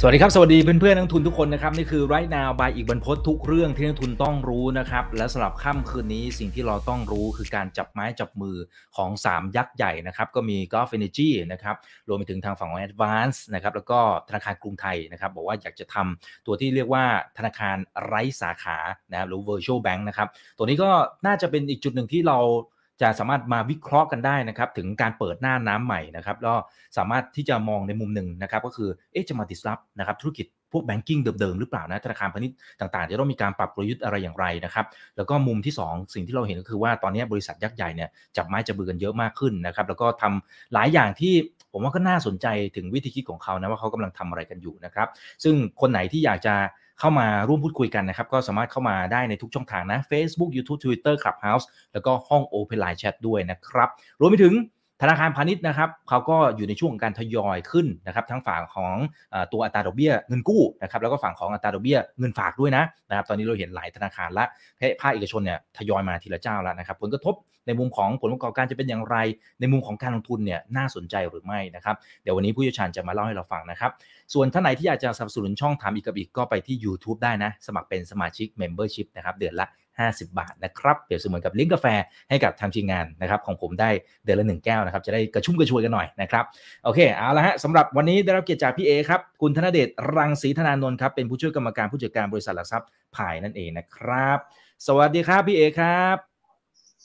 สวัสดีครับ สวัสดีเพื่อนเพื่อนักทุนทุกคนนะครับ นี่คือ right now by อีกบรรพททุกเรื่องที่นักทุนต้องรู้นะครับ และสำหรับค่ำคืนนี้สิ่งที่เราต้องรู้คือการจับไม้จับมือของ 3 ยักษ์ใหญ่นะครับ ก็มี Gulf Energy นะครับรวมไปถึงทางฝั่งของ Advance นะครับแล้วก็ธนาคารกรุงไทยนะครับ บอกว่าอยากจะทำตัวที่เรียกว่าธนาคารไร้สาขานะครับหรือ virtual bank นะครับตัวนี้ก็น่าจะเป็นอีกจุดหนึ่งที่เรา จะสามารถมาวิเคราะห์กันได้นะครับถึงการเปิดหน้าน้ำใหม่นะครับแล้วสามารถที่จะมองในมุมหนึ่งนะครับก็คือเอ๊ะจะมา disrupt นะครับธุรกิจพวกแบงกิ้งเดิมๆหรือเปล่านะธนาคารพาณิชย์ต่างๆ จะต้องมีการปรับกลยุทธ์อะไรอย่างไรนะครับแล้วก็มุมที่ 2 สิ่งที่เราเห็นก็คือว่าตอนนี้บริษัทยักษ์ใหญ่เนี่ยจับไม้จับมือกันเยอะมากขึ้นนะครับแล้วก็ทำหลายอย่างที่ผมว่าก็น่าสนใจถึงวิธีคิดของเขานะว่าเขากำลังทำอะไรกันอยู่นะครับซึ่งคนไหนที่อยากจะ เข้ามาร่วมพูดคุยกันนะครับ ก็สามารถเข้ามาได้ในทุกช่องทางนะ Facebook YouTube Twitter Clubhouse แล้วก็ห้อง Open Line Chat ด้วยนะครับ รวมไปถึง ธนาคารพาณิชย์นะครับเขาก็อยู่ในช่วงของการทยอยขึ้นนะครับทั้งฝั่งของตัวอัตราดอกเบี้ยเงินกู้นะครับแล้วก็ฝั่งของอัตราดอกเบี้ยเงินฝากด้วยนะนะครับตอนนี้เราเห็นหลายธนาคารและภาคเอกชนเนี่ยทยอยมาทีละเจ้าแล้วนะครับผลกระทบในมุมของผลประกอบการจะเป็นอย่างไร ในมุมของการลงทุนเนี่ยน่าสนใจหรือไม่นะครับเดี๋ยววันนี้ผู้เชี่ยวชาญจะมาเล่าให้เราฟังนะครับส่วนท่านไหนที่อยากจะสนับสนุนช่องถามอีกกับอีกก็ไปที่ YouTube ได้นะสมัครเป็นสมาชิก Membership นะครับเดือนละ 50 บาทนะครับเปรียบเสมือนกับลิงก์กาแฟให้กับทางทีมงานนะครับของผมได้เดือนละ 1 แก้วนะครับจะได้กระชุ่มกระชวยกันหน่อยนะครับโอเคเอาละฮะสำหรับวันนี้ได้รับเกียรติจากพี่เอครับคุณธนเดชรังสีธนานนท์ครับเป็นผู้ช่วยกรรมการผู้จัดการบริษัทหลักทรัพย์ภายนั่นเองนะครับ สวัสดีครับพี่เอครับ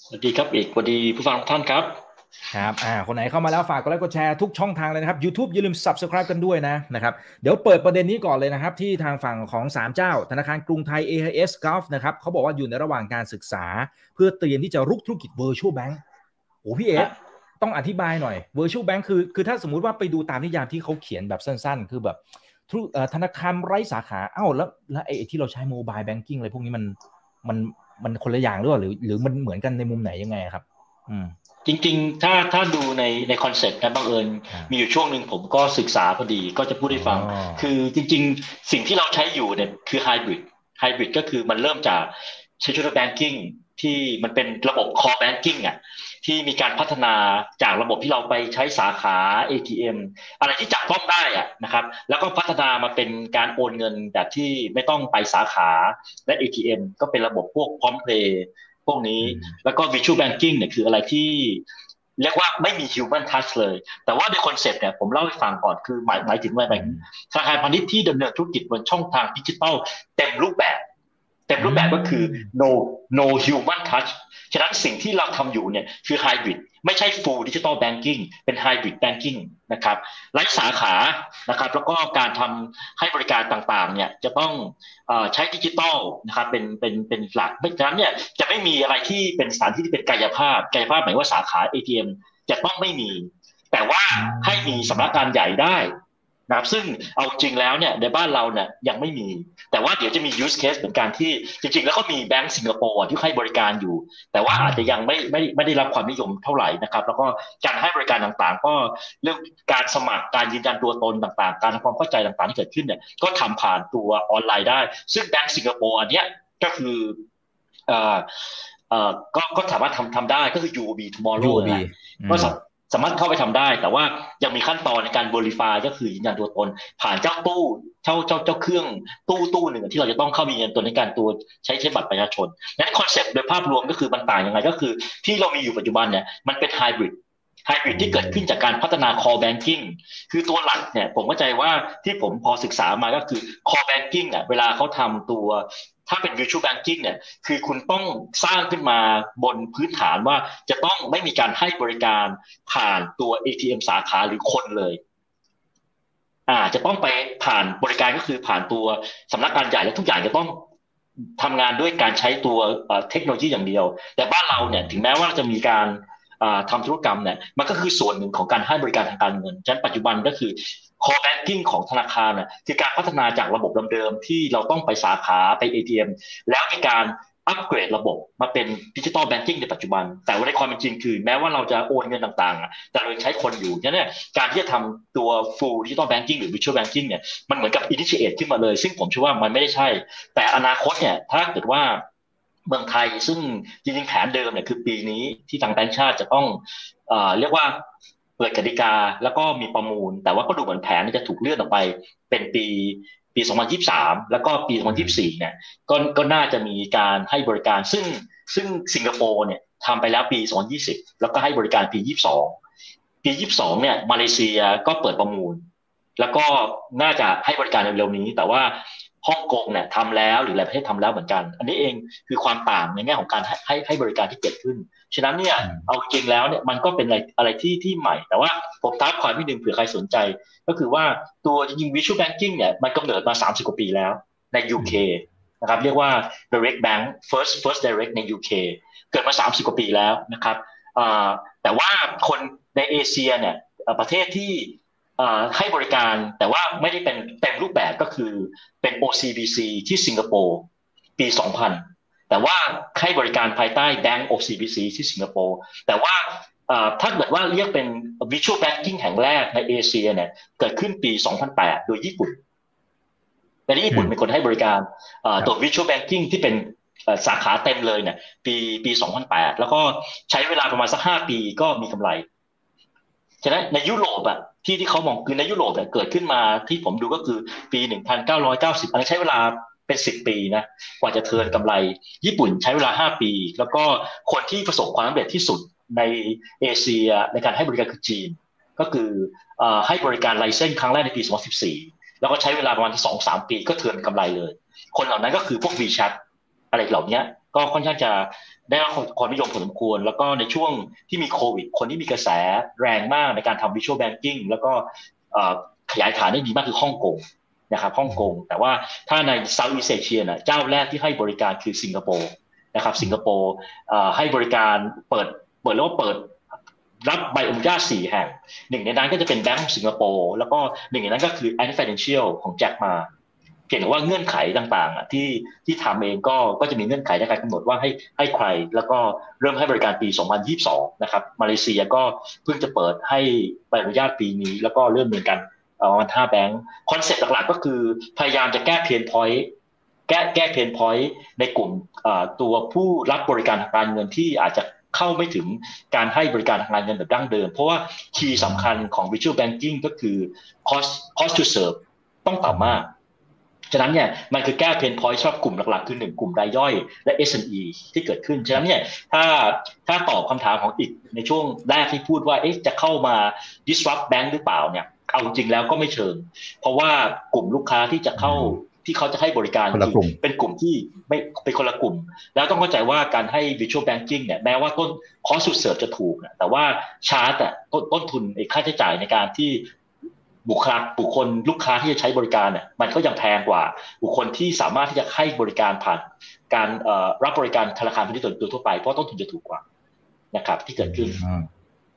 สวัสดีครับเอกสวัสดีผู้ฟังทุกท่านครับ ครับอ่าคนไหนเข้ามาแล้วฝากกดไลค์กดแชร์ทุกช่องทางเลยนะครับ YouTube อย่าลืม Subscribe กันด้วยนะนะครับเดี๋ยวเปิดประเด็นนี้ก่อนเลยนะครับ ที่ทางฝั่งของ 3 เจ้า ธนาคารกรุงไทย AIS Gulf นะครับเขาบอกว่าอยู่ในระหว่างการศึกษา เพื่อเตรียมที่จะรุกธุรกิจ Virtual Bank โอ้พี่เอต้องอธิบายหน่อย Virtual Bank คือคือถ้าสมมุติว่าไปดูตามนิยามที่เขาเขียนแบบสั้นๆ คือแบบธนาคารไร้สาขาเอ้าแล้วแล้วไอ้ที่เราใช้ mobile banking อะไรพวกนี้มันมันมันคนละอย่างหรือเปล่าหรือ หรือมันเหมือนกันในมุมไหนยังไงครับ อืม จริงๆ ถ้าถ้าดูในในคอนเซ็ปต์นะบังเอิญมีอยู่ช่วงหนึ่งผมก็ศึกษาพอดีก็จะพูดให้ฟัง คือจริงๆ สิ่งที่เราใช้อยู่เนี่ยคือไฮบริดไฮบริดก็คือมันเริ่มจากใช้ชุด banking ที่มันเป็นระบบ core banking อะที่มีการพัฒนาจากระบบที่เราไปใช้สาขา ATM อะไรที่จับต้องได้อะนะครับ แล้วก็พัฒนามาเป็นการโอนเงินแบบที่ไม่ต้องไปสาขาและ ATM ก็เป็นระบบพวกพร้อมเพย์พ วกนี้ แล้วก็ Virtual Banking เนี่ยคืออะไรที่เรียกว่าไม่มี Human Touch เลย แต่ว่าในคอนเซ็ปต์เนี่ยผมเล่าให้ฟังก่อนคือหมายหมายถึงว่าแบบธนาคารพาณิชย์ที่ดำเนินธุรกิจบนช่องทางดิจิทัลเต็มรูปแบบ เต็มรูปแบบก็คือ no no human touch ฉะนั้นสิ่งที่เราทำอยู่เนี่ยคือ hybrid ไม่ใช่ full digital banking เป็น hybrid banking นะครับไร้สาขานะครับแล้วก็การทำให้บริการต่างๆเนี่ยจะต้องใช้ดิจิตอลนะครับเป็นเป็นเป็นหลักฉะนั้นเนี่ยจะไม่มีอะไรที่เป็นสถานที่ที่เป็นกายภาพ กายภาพหมายว่าสาขา ATM จะต้องไม่มี แต่ว่าให้มีสำนักงานใหญ่ได้ นะครับซึ่งเอาจริงแล้วเนี่ยในบ้านเราเนี่ยยังไม่มี แต่ว่าเดี๋ยวจะมี use case เหมือนกันที่จริง ๆ แล้วก็มีแบงก์สิงคโปร์ที่ให้บริการอยู่ แต่ว่าอาจจะยังไม่ไม่ไม่ได้รับความนิยมเท่าไหร่นะครับ แล้วก็การให้บริการต่างๆ ก็เรื่องการสมัครการยืนยันตัวตนต่างๆ การทำความเข้าใจต่างๆที่เกิดขึ้นเนี่ยก็ทำผ่านตัวออนไลน์ได้ ซึ่งแบงก์สิงคโปร์อันเนี้ยก็คือเอ่อเอ่อก็ก็สามารถทำทำได้ก็คือ UOB Tomorrow นะก็ สามารถเข้าไปทำได้ แต่ว่ายังมีขั้นตอนในการ verify ก็คือยืนยันตัวตน ผ่านเจ้าตู้เจ้าเจ้าเจ้าเครื่องตู้ตู้หนึ่งที่เราจะต้องเข้าไปยืนยันตัวในการตัวใช้ใช้บัตรประชาชนนั้นคอนเซ็ปต์โดยภาพรวมก็คือมันต่างยังไงก็คือ ที่เรามีอยู่ปัจจุบันเนี่ยมันเป็นไฮบริดไฮบริดที่เกิดขึ้นจากการพัฒนา core banking คือตัวหลักเนี่ยผมเข้าใจว่าที่ผมพอศึกษามาก็คือ core banking อะเวลาเขาทำตัว ถ้าเป็น virtual banking เนี่ยคือคุณต้องสร้างขึ้นมาบนพื้นฐานว่าจะต้องไม่มีการให้บริการผ่านตัว ATM สาขาหรือคนเลยอ่าจะต้องไปผ่านบริการก็คือผ่านตัวสำนักงานใหญ่และทุกอย่างจะต้องทำงานด้วยการใช้ตัวเทคโนโลยีอย่างเดียว แต่บ้านเราเนี่ยถึงแม้ว่าจะมีการทำธุรกรรมเนี่ยมันก็คือส่วนหนึ่งของการให้บริการทางการเงินฉะนั้นปัจจุบันก็คือ core banking ของธนาคารน่ะคือการพัฒนาจากระบบเดิมๆที่เราต้องไปสาขาไป ATM แล้วมีการอัปเกรดระบบมาเป็นดิจิตอลแบงกิ้งในปัจจุบัน แต่ว่าในความเป็นจริงคือ แม้ว่าเราจะโอนเงินต่างๆ แต่เราใช้คนอยู่เนี่ยการที่จะทำตัว full digital banking หรือ virtual banking เนี่ยมันเหมือนกับ initiate ขึ้นมาเลย ซึ่งผมเชื่อว่ามันไม่ได้ใช่ แต่อนาคตเนี่ยถ้าเกิดว่าเมืองไทยซึ่งจริงๆแผนเดิมเนี่ยคือปีนี้ที่ทางแบงค์ชาติจะต้องเอเรียกว่า เปิดกติกาแล้วก็มีประมูล แต่ว่าก็ดูเหมือนแผนจะถูกเลื่อนออกไป เป็นปีปี 2023 แล้วก็ปี 2024 เนี่ยก็ก็น่าจะมีการให้บริการซึ่งซึ่งสิงคโปร์เนี่ยทำไปแล้วปี 2020 แล้วก็ให้บริการปี 22 ปี 22 เนี่ยมาเลเซียก็เปิดประมูล แล้วก็น่าจะให้บริการเร็วๆนี้ แต่ว่า ฮ่องกงเนี่ยทำแล้วหรือหลายประเทศทำแล้วเหมือนกัน อันนี้เองคือความต่างในแง่ของการให้ให้ให้บริการที่เกิดขึ้น ฉะนั้นเนี่ยเอาจริงแล้วเนี่ยมันก็เป็นอะไรอะไรที่ที่ใหม่ แต่ว่าผมท้าความนิดนึงเผื่อใครสนใจ ก็คือว่าตัวจริงๆ visual banking เนี่ยมันกำเนิดมา 30 กว่าปีแล้วใน UK นะครับเรียกว่า direct bank first first direct ใน UK เกิดมา 30 กว่าปีแล้วนะครับแต่ว่าคนในเอเชียเนี่ยประเทศที่ ให้บริการแต่ว่าไม่ได้เป็นเต็มรูปแบบก็คือเป็น OCBC ที่สิงคโปร์ปี 2000 แต่ว่าให้บริการภายใต้ Bank OCBC ที่สิงคโปร์แต่ว่าถ้าเกิดว่าเรียกเป็น Visual Banking แห่งแรกในเอเชียเนี่ยเกิดขึ้นปี 2008 โดยญี่ปุ่นแต่ที่ญี่ปุ่นเป็นคนให้บริการตัว Visual Banking ที่เป็นสาขาเต็มเลยเนี่ยปีปี 2008 แล้วก็ใช้เวลาประมาณสัก 5 ปีก็มีกำไร ฉะนั้นในยุโรปอะ ที่ที่เขามองคือในยุโรปเนี่ยเกิดขึ้นมาที่ผมดูก็คือปี 1990อันนี้ใช้เวลาเป็น 10 ปีนะกว่าจะเทินกำไร ญี่ปุ่นใช้เวลา 5 ปี แล้วก็คนที่ประสบความสำเร็จที่สุดในเอเชียในการให้บริการคือจีน ก็คือให้บริการ license ครั้งแรกในปี 2014 แล้วก็ใช้เวลาประมาณ 2-3 ปีก็ turn กำไรเลย คนเหล่านั้นก็คือพวก WeChat อะไรเหล่านี้ก็ค่อนข้างจะ ได้รับความนิยมพอสมควร แล้วก็ในช่วงที่มีโควิด คนที่มีกระแสแรงมากในการทำ virtual banking แล้วก็ขยายฐานได้ดีมากคือฮ่องกงนะครับฮ่องกงแต่ว่าถ้าใน Southeast Asia นะเจ้าแรกที่ให้บริการคือสิงคโปร์นะครับสิงคโปร์ให้บริการเปิดเปิดแล้วก็เปิดรับใบอนุญาตสี่แห่งหนึ่งในนั้นก็จะเป็นแบงก์สิงคโปร์แล้วก็หนึ่งในนั้นก็คือ Ant Financial ของแจ็คมา เพียงแต่ว่าเงื่อนไขต่างๆที่ที่ทำเองก็ก็จะมีเงื่อนไขในการกำหนดว่าให้ให้ใคร แล้วก็เริ่มให้บริการปี 2022 นะครับมาเลเซียก็เพิ่งจะเปิดให้ใบอนุญาตปีนี้ แล้วก็เริ่มมีการเอาวันห้าแบงค์คอนเซ็ปต์หลักๆก็คือพยายามจะแก้ pain pointแก้แก้ pain point ในกลุ่มตัวผู้รับบริการทางการเงินที่อาจจะเข้าไม่ถึงการให้บริการทางการเงินแบบดั้งเดิม เพราะว่าคีย์สำคัญของ Virtual Banking ก็คือ cost cost to serve ต้องต่ำมาก ฉะนั้นเนี่ยมันคือแก้ pain point สองกลุ่มหลักๆ คือหนึ่งกลุ่มรายย่อย และ SME ที่เกิดขึ้น ฉะนั้นเนี่ยถ้าถ้าตอบคำถามของอีกในช่วงแรกที่พูดว่าเอ๊ะจะเข้ามา disrupt bank หรือเปล่าเนี่ยเอาจริงแล้วก็ไม่เชิง เพราะว่ากลุ่มลูกค้าที่จะเข้าที่เขาจะให้บริการเป็นกลุ่มที่ไม่เป็นคนละกลุ่ม แล้วต้องเข้าใจว่าการให้ virtual banking เนี่ยแม้ว่าต้นคอสสุดเสริมจะถูกแต่ว่าชาร์ตอะต้นทุนค่าใช้จ่ายในการที่ บุคลากบุคคลลูกค้าที่จะใช้บริการเนี่ยมันก็ยังแพงกว่า บุคคลที่สามารถที่จะให้บริการผ่านการรับบริการธนาคารพาณิชย์ตัวทั่วไปเพราะต้นทุนจะถูกกว่านะครับ ที่เกิดขึ้น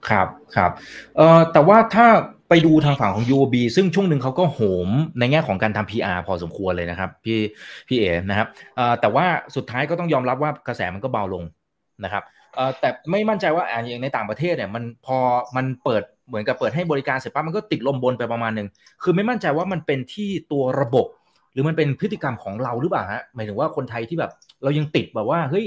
ครับครับเอ่อแต่ว่าถ้าไปดูทางฝั่งของ UOB ซึ่งช่วงหนึ่งเขาก็โหมในแง่ของการทำ PR พอสมควรเลยนะครับ พี่พี่เอ๋นะครับเอ่อแต่ว่าสุดท้ายก็ต้องยอมรับว่ากระแสมันก็เบาลงนะครับเอ่อแต่ไม่มั่นใจว่าอย่างในต่างประเทศเนี่ยมันพอมันเปิด เหมือนกับเปิดให้บริการเสร็จปั๊บมันก็ติดลมบนไปประมาณหนึ่งคือไม่มั่นใจว่ามันเป็นที่ตัวระบบ หรือมันเป็นพฤติกรรมของเราหรือเปล่าฮะหมายถึงว่าคนไทยที่แบบ เรายังติดแบบว่าเฮ้ย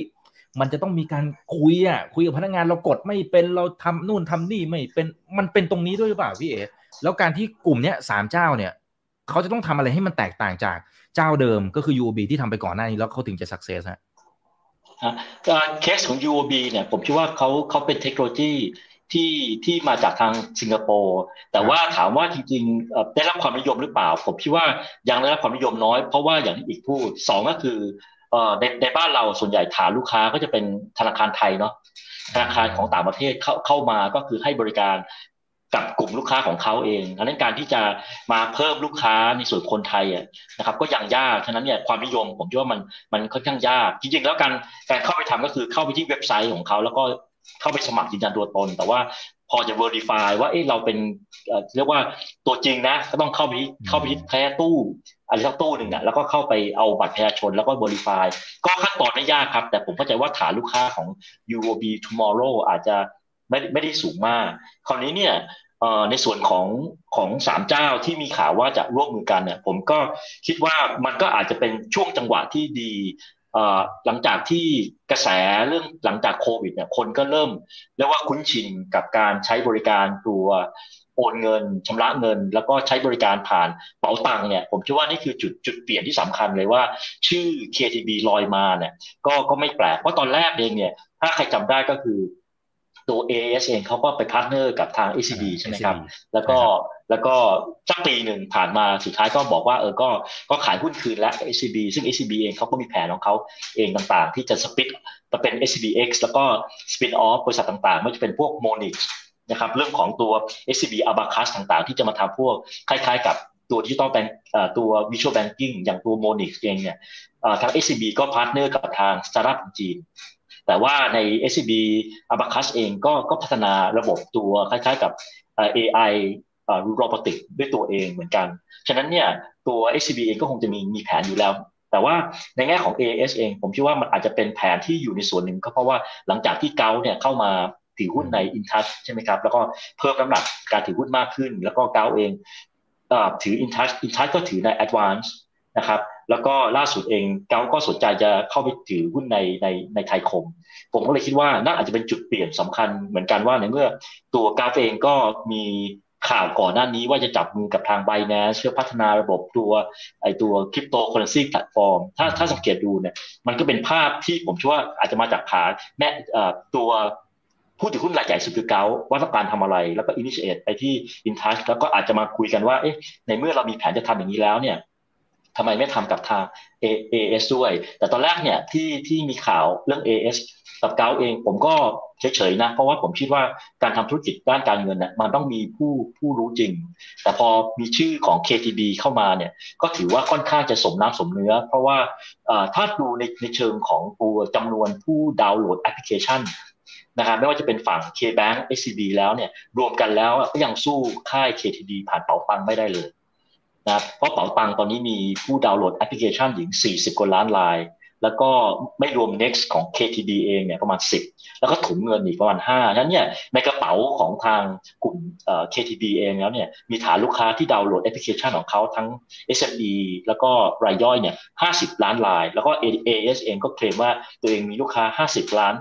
มันจะต้องมีการคุยอะคุยกับพนักงานเรากดไม่เป็นเราทำนู่นทำนี่ไม่เป็นมันเป็นตรงนี้ด้วยหรือเปล่าพี่เอ๋แล้วการที่กลุ่มเนี้ยสามเจ้าเนี่ยเขาจะต้องทำอะไรให้มันแตกต่างจากเจ้าเดิมก็คือ UOB ที่ทำไปก่อนหน้านี้แล้วเขาถึงจะสักเซสฮะเคสของ UOB เนี่ยผมคิดว่าเขาเขาเป็นเทคโนโลยี ที่ที่มาจากทางสิงคโปร์แต่ว่าถามว่าจริงๆได้รับความนิยมหรือเปล่า ผมคิดว่ายังได้รับความนิยมน้อย เพราะว่าอย่างที่อีกพูดสองก็คือในในบ้านเราส่วนใหญ่ฐานลูกค้าก็จะเป็นธนาคารไทยเนาะธนาคารของต่างประเทศเข้าเข้ามาก็คือให้บริการกับกลุ่มลูกค้าของเขาเองดังนั้นการที่จะมาเพิ่มลูกค้าในส่วนคนไทยนะครับ ก็ยังยากฉะนั้นเนี่ยความนิยมผมคิดว่ามันมันค่อนข้างยาก จริงๆ แล้วการการเข้าไปทำก็คือเข้าไปที่เว็บไซต์ของเขา แล้วก็ เข้าไปสมัครยืนยันตัวตน แต่ว่าพอจะ verify ว่าเอ๊ะเราเป็นเรียกว่าตัวจริงนะ ก็ต้องเข้าไปเข้าไปที่แค่ตู้อะไรสักตู้หนึ่งอะแล้วก็เข้าไปเอาบัตรประชาชนแล้วก็ verify ก็ขั้นตอนไม่ยากครับ แต่ผมเข้าใจว่าฐานลูกค้าของ UOB Tomorrow อาจจะไม่ไม่ได้สูงมาก คราวนี้เนี่ยในส่วนของของสามเจ้าที่มีข่าวว่าจะร่วมมือกันเนี่ยผมก็คิดว่ามันก็อาจจะเป็นช่วงจังหวะที่ดี หลังจากที่กระแสเรื่องหลังจากโควิดเนี่ยคนก็เริ่มเรียกว่าคุ้นชินกับการใช้บริการตัวโอนเงินชำระเงิน แล้วก็ใช้บริการผ่านเป๋าตังเนี่ยผมคิดว่านี่คือจุดจุดเปลี่ยนที่สำคัญเลยว่า ชื่อ KTB ลอยมาเนี่ยก็ก็ไม่แปลกเพราะตอนแรกเองเนี่ยถ้าใครจำได้ก็คือ ตัว AIS เองเขาก็ไป partner กับทาง SCB ใช่ไหมครับ แล้วก็แล้วก็สักปีหนึ่งผ่านมาสุดท้ายก็บอกว่าเออก็ก็ขายหุ้นคืนแล้ว SCB ซึ่ง SCB เองเขาก็มีแผนของเขาเองต่างๆ ที่จะสปิดมาเป็น ACBX แล้วก็ spin off บริษัทต่างๆไม่ว่าจะเป็นพวก Monix นะครับเรื่องของตัว SCB Abacus ต่างๆ ที่จะมาทำพวกคล้ายๆ กับตัว digital bank ตัว Virtual Banking อย่างตัว Monix เองเนี่ยทาง SCB ก็ partner กับทางสตาร์ทอัพจีน แต่ว่าใน SCB Abacus เองก็ก็พัฒนาระบบตัวคล้ายๆกับ AI รูโรบอติกด้วยตัวเองเหมือนกัน ฉะนั้นเนี่ยตัว SCB เองก็คงจะมีมีแผนอยู่แล้ว แต่ว่าในแง่ของ AS เอง ผมคิดว่ามันอาจจะเป็นแผนที่อยู่ในส่วนหนึ่งก็เพราะว่าหลังจากที่เกาเนี่ยเข้ามาถือหุ้นใน InTouch ใช่ไหมครับ แล้วก็เพิ่มน้ำหนักการถือหุ้นมากขึ้น แล้วก็เกาเองถือ InTouch InTouch ก็ถือใน Advance นะครับ แล้วก็ล่าสุดเองเกาก็สนใจจะเข้าไปถือหุ้นในในในไทยคม ผมก็เลยคิดว่าน่าอาจจะเป็นจุดเปลี่ยนสำคัญเหมือนกันว่าในเมื่อตัวเกาเองก็มีข่าวก่อนหน้านี้ว่าจะจับมือกับทาง Binance เพื่อพัฒนาระบบตัวไอตัว cryptocurrency platform ถ้าถ้าสังเกตดูเนี่ยมันก็เป็นภาพที่ผมเชื่อว่าอาจจะมาจากขาแม่ตัวผู้ถือหุ้นรายใหญ่สุดคือเกาว่าต้องการทำอะไร แล้วก็ initiate ไปที่อินทัชแล้วก็อาจจะมาคุยกันว่าเอ๊ะในเมื่อเรามีแผนจะทำอย่างนี้แล้วเนี่ย ทำไมไม่ทำกับทาง AIS ด้วย แต่ตอนแรกเนี่ยที่ที่มีข่าวเรื่อง AS กับเกาเองผมก็เฉยๆนะ เพราะว่าผมคิดว่าการทำธุรกิจด้านการเงินเนี่ยมันต้องมีผู้ผู้รู้จริง แต่พอมีชื่อของ KTB เข้ามาเนี่ยก็ถือว่าค่อนข้างจะสมน้ำสมเนื้อ เพราะว่าถ้าดูในในเชิงของตัวจำนวนผู้ดาวน์โหลดแอปพลิเคชันนะครับไม่ว่าจะเป็นฝั่ง KBank SCB แล้วเนี่ยรวมกันแล้วก็ยังสู้ค่าย KTB ผ่านเป๋าตังไม่ได้เลย นะเพราะเป๋าตังตอนนี้มีผู้ดาวน์โหลดแอปพลิเคชันถึง 40 กว่าล้านราย แล้วก็ไม่รวม next ของ KTB เองเนี่ยประมาณ 10 แล้วก็ถุงเงินอีกประมาณ5นั้นเนี่ยในกระเป๋าของทางกลุ่ม KTB เองแล้วเนี่ยมีฐานลูกค้าที่ดาวน์โหลดแอปพลิเคชันของเขาทั้ง SME แล้วก็รายย่อยเนี่ย50 ล้านราย แล้วก็ AS เองก็เคลมว่าตัวเองมีลูกค้า 50 ล้าน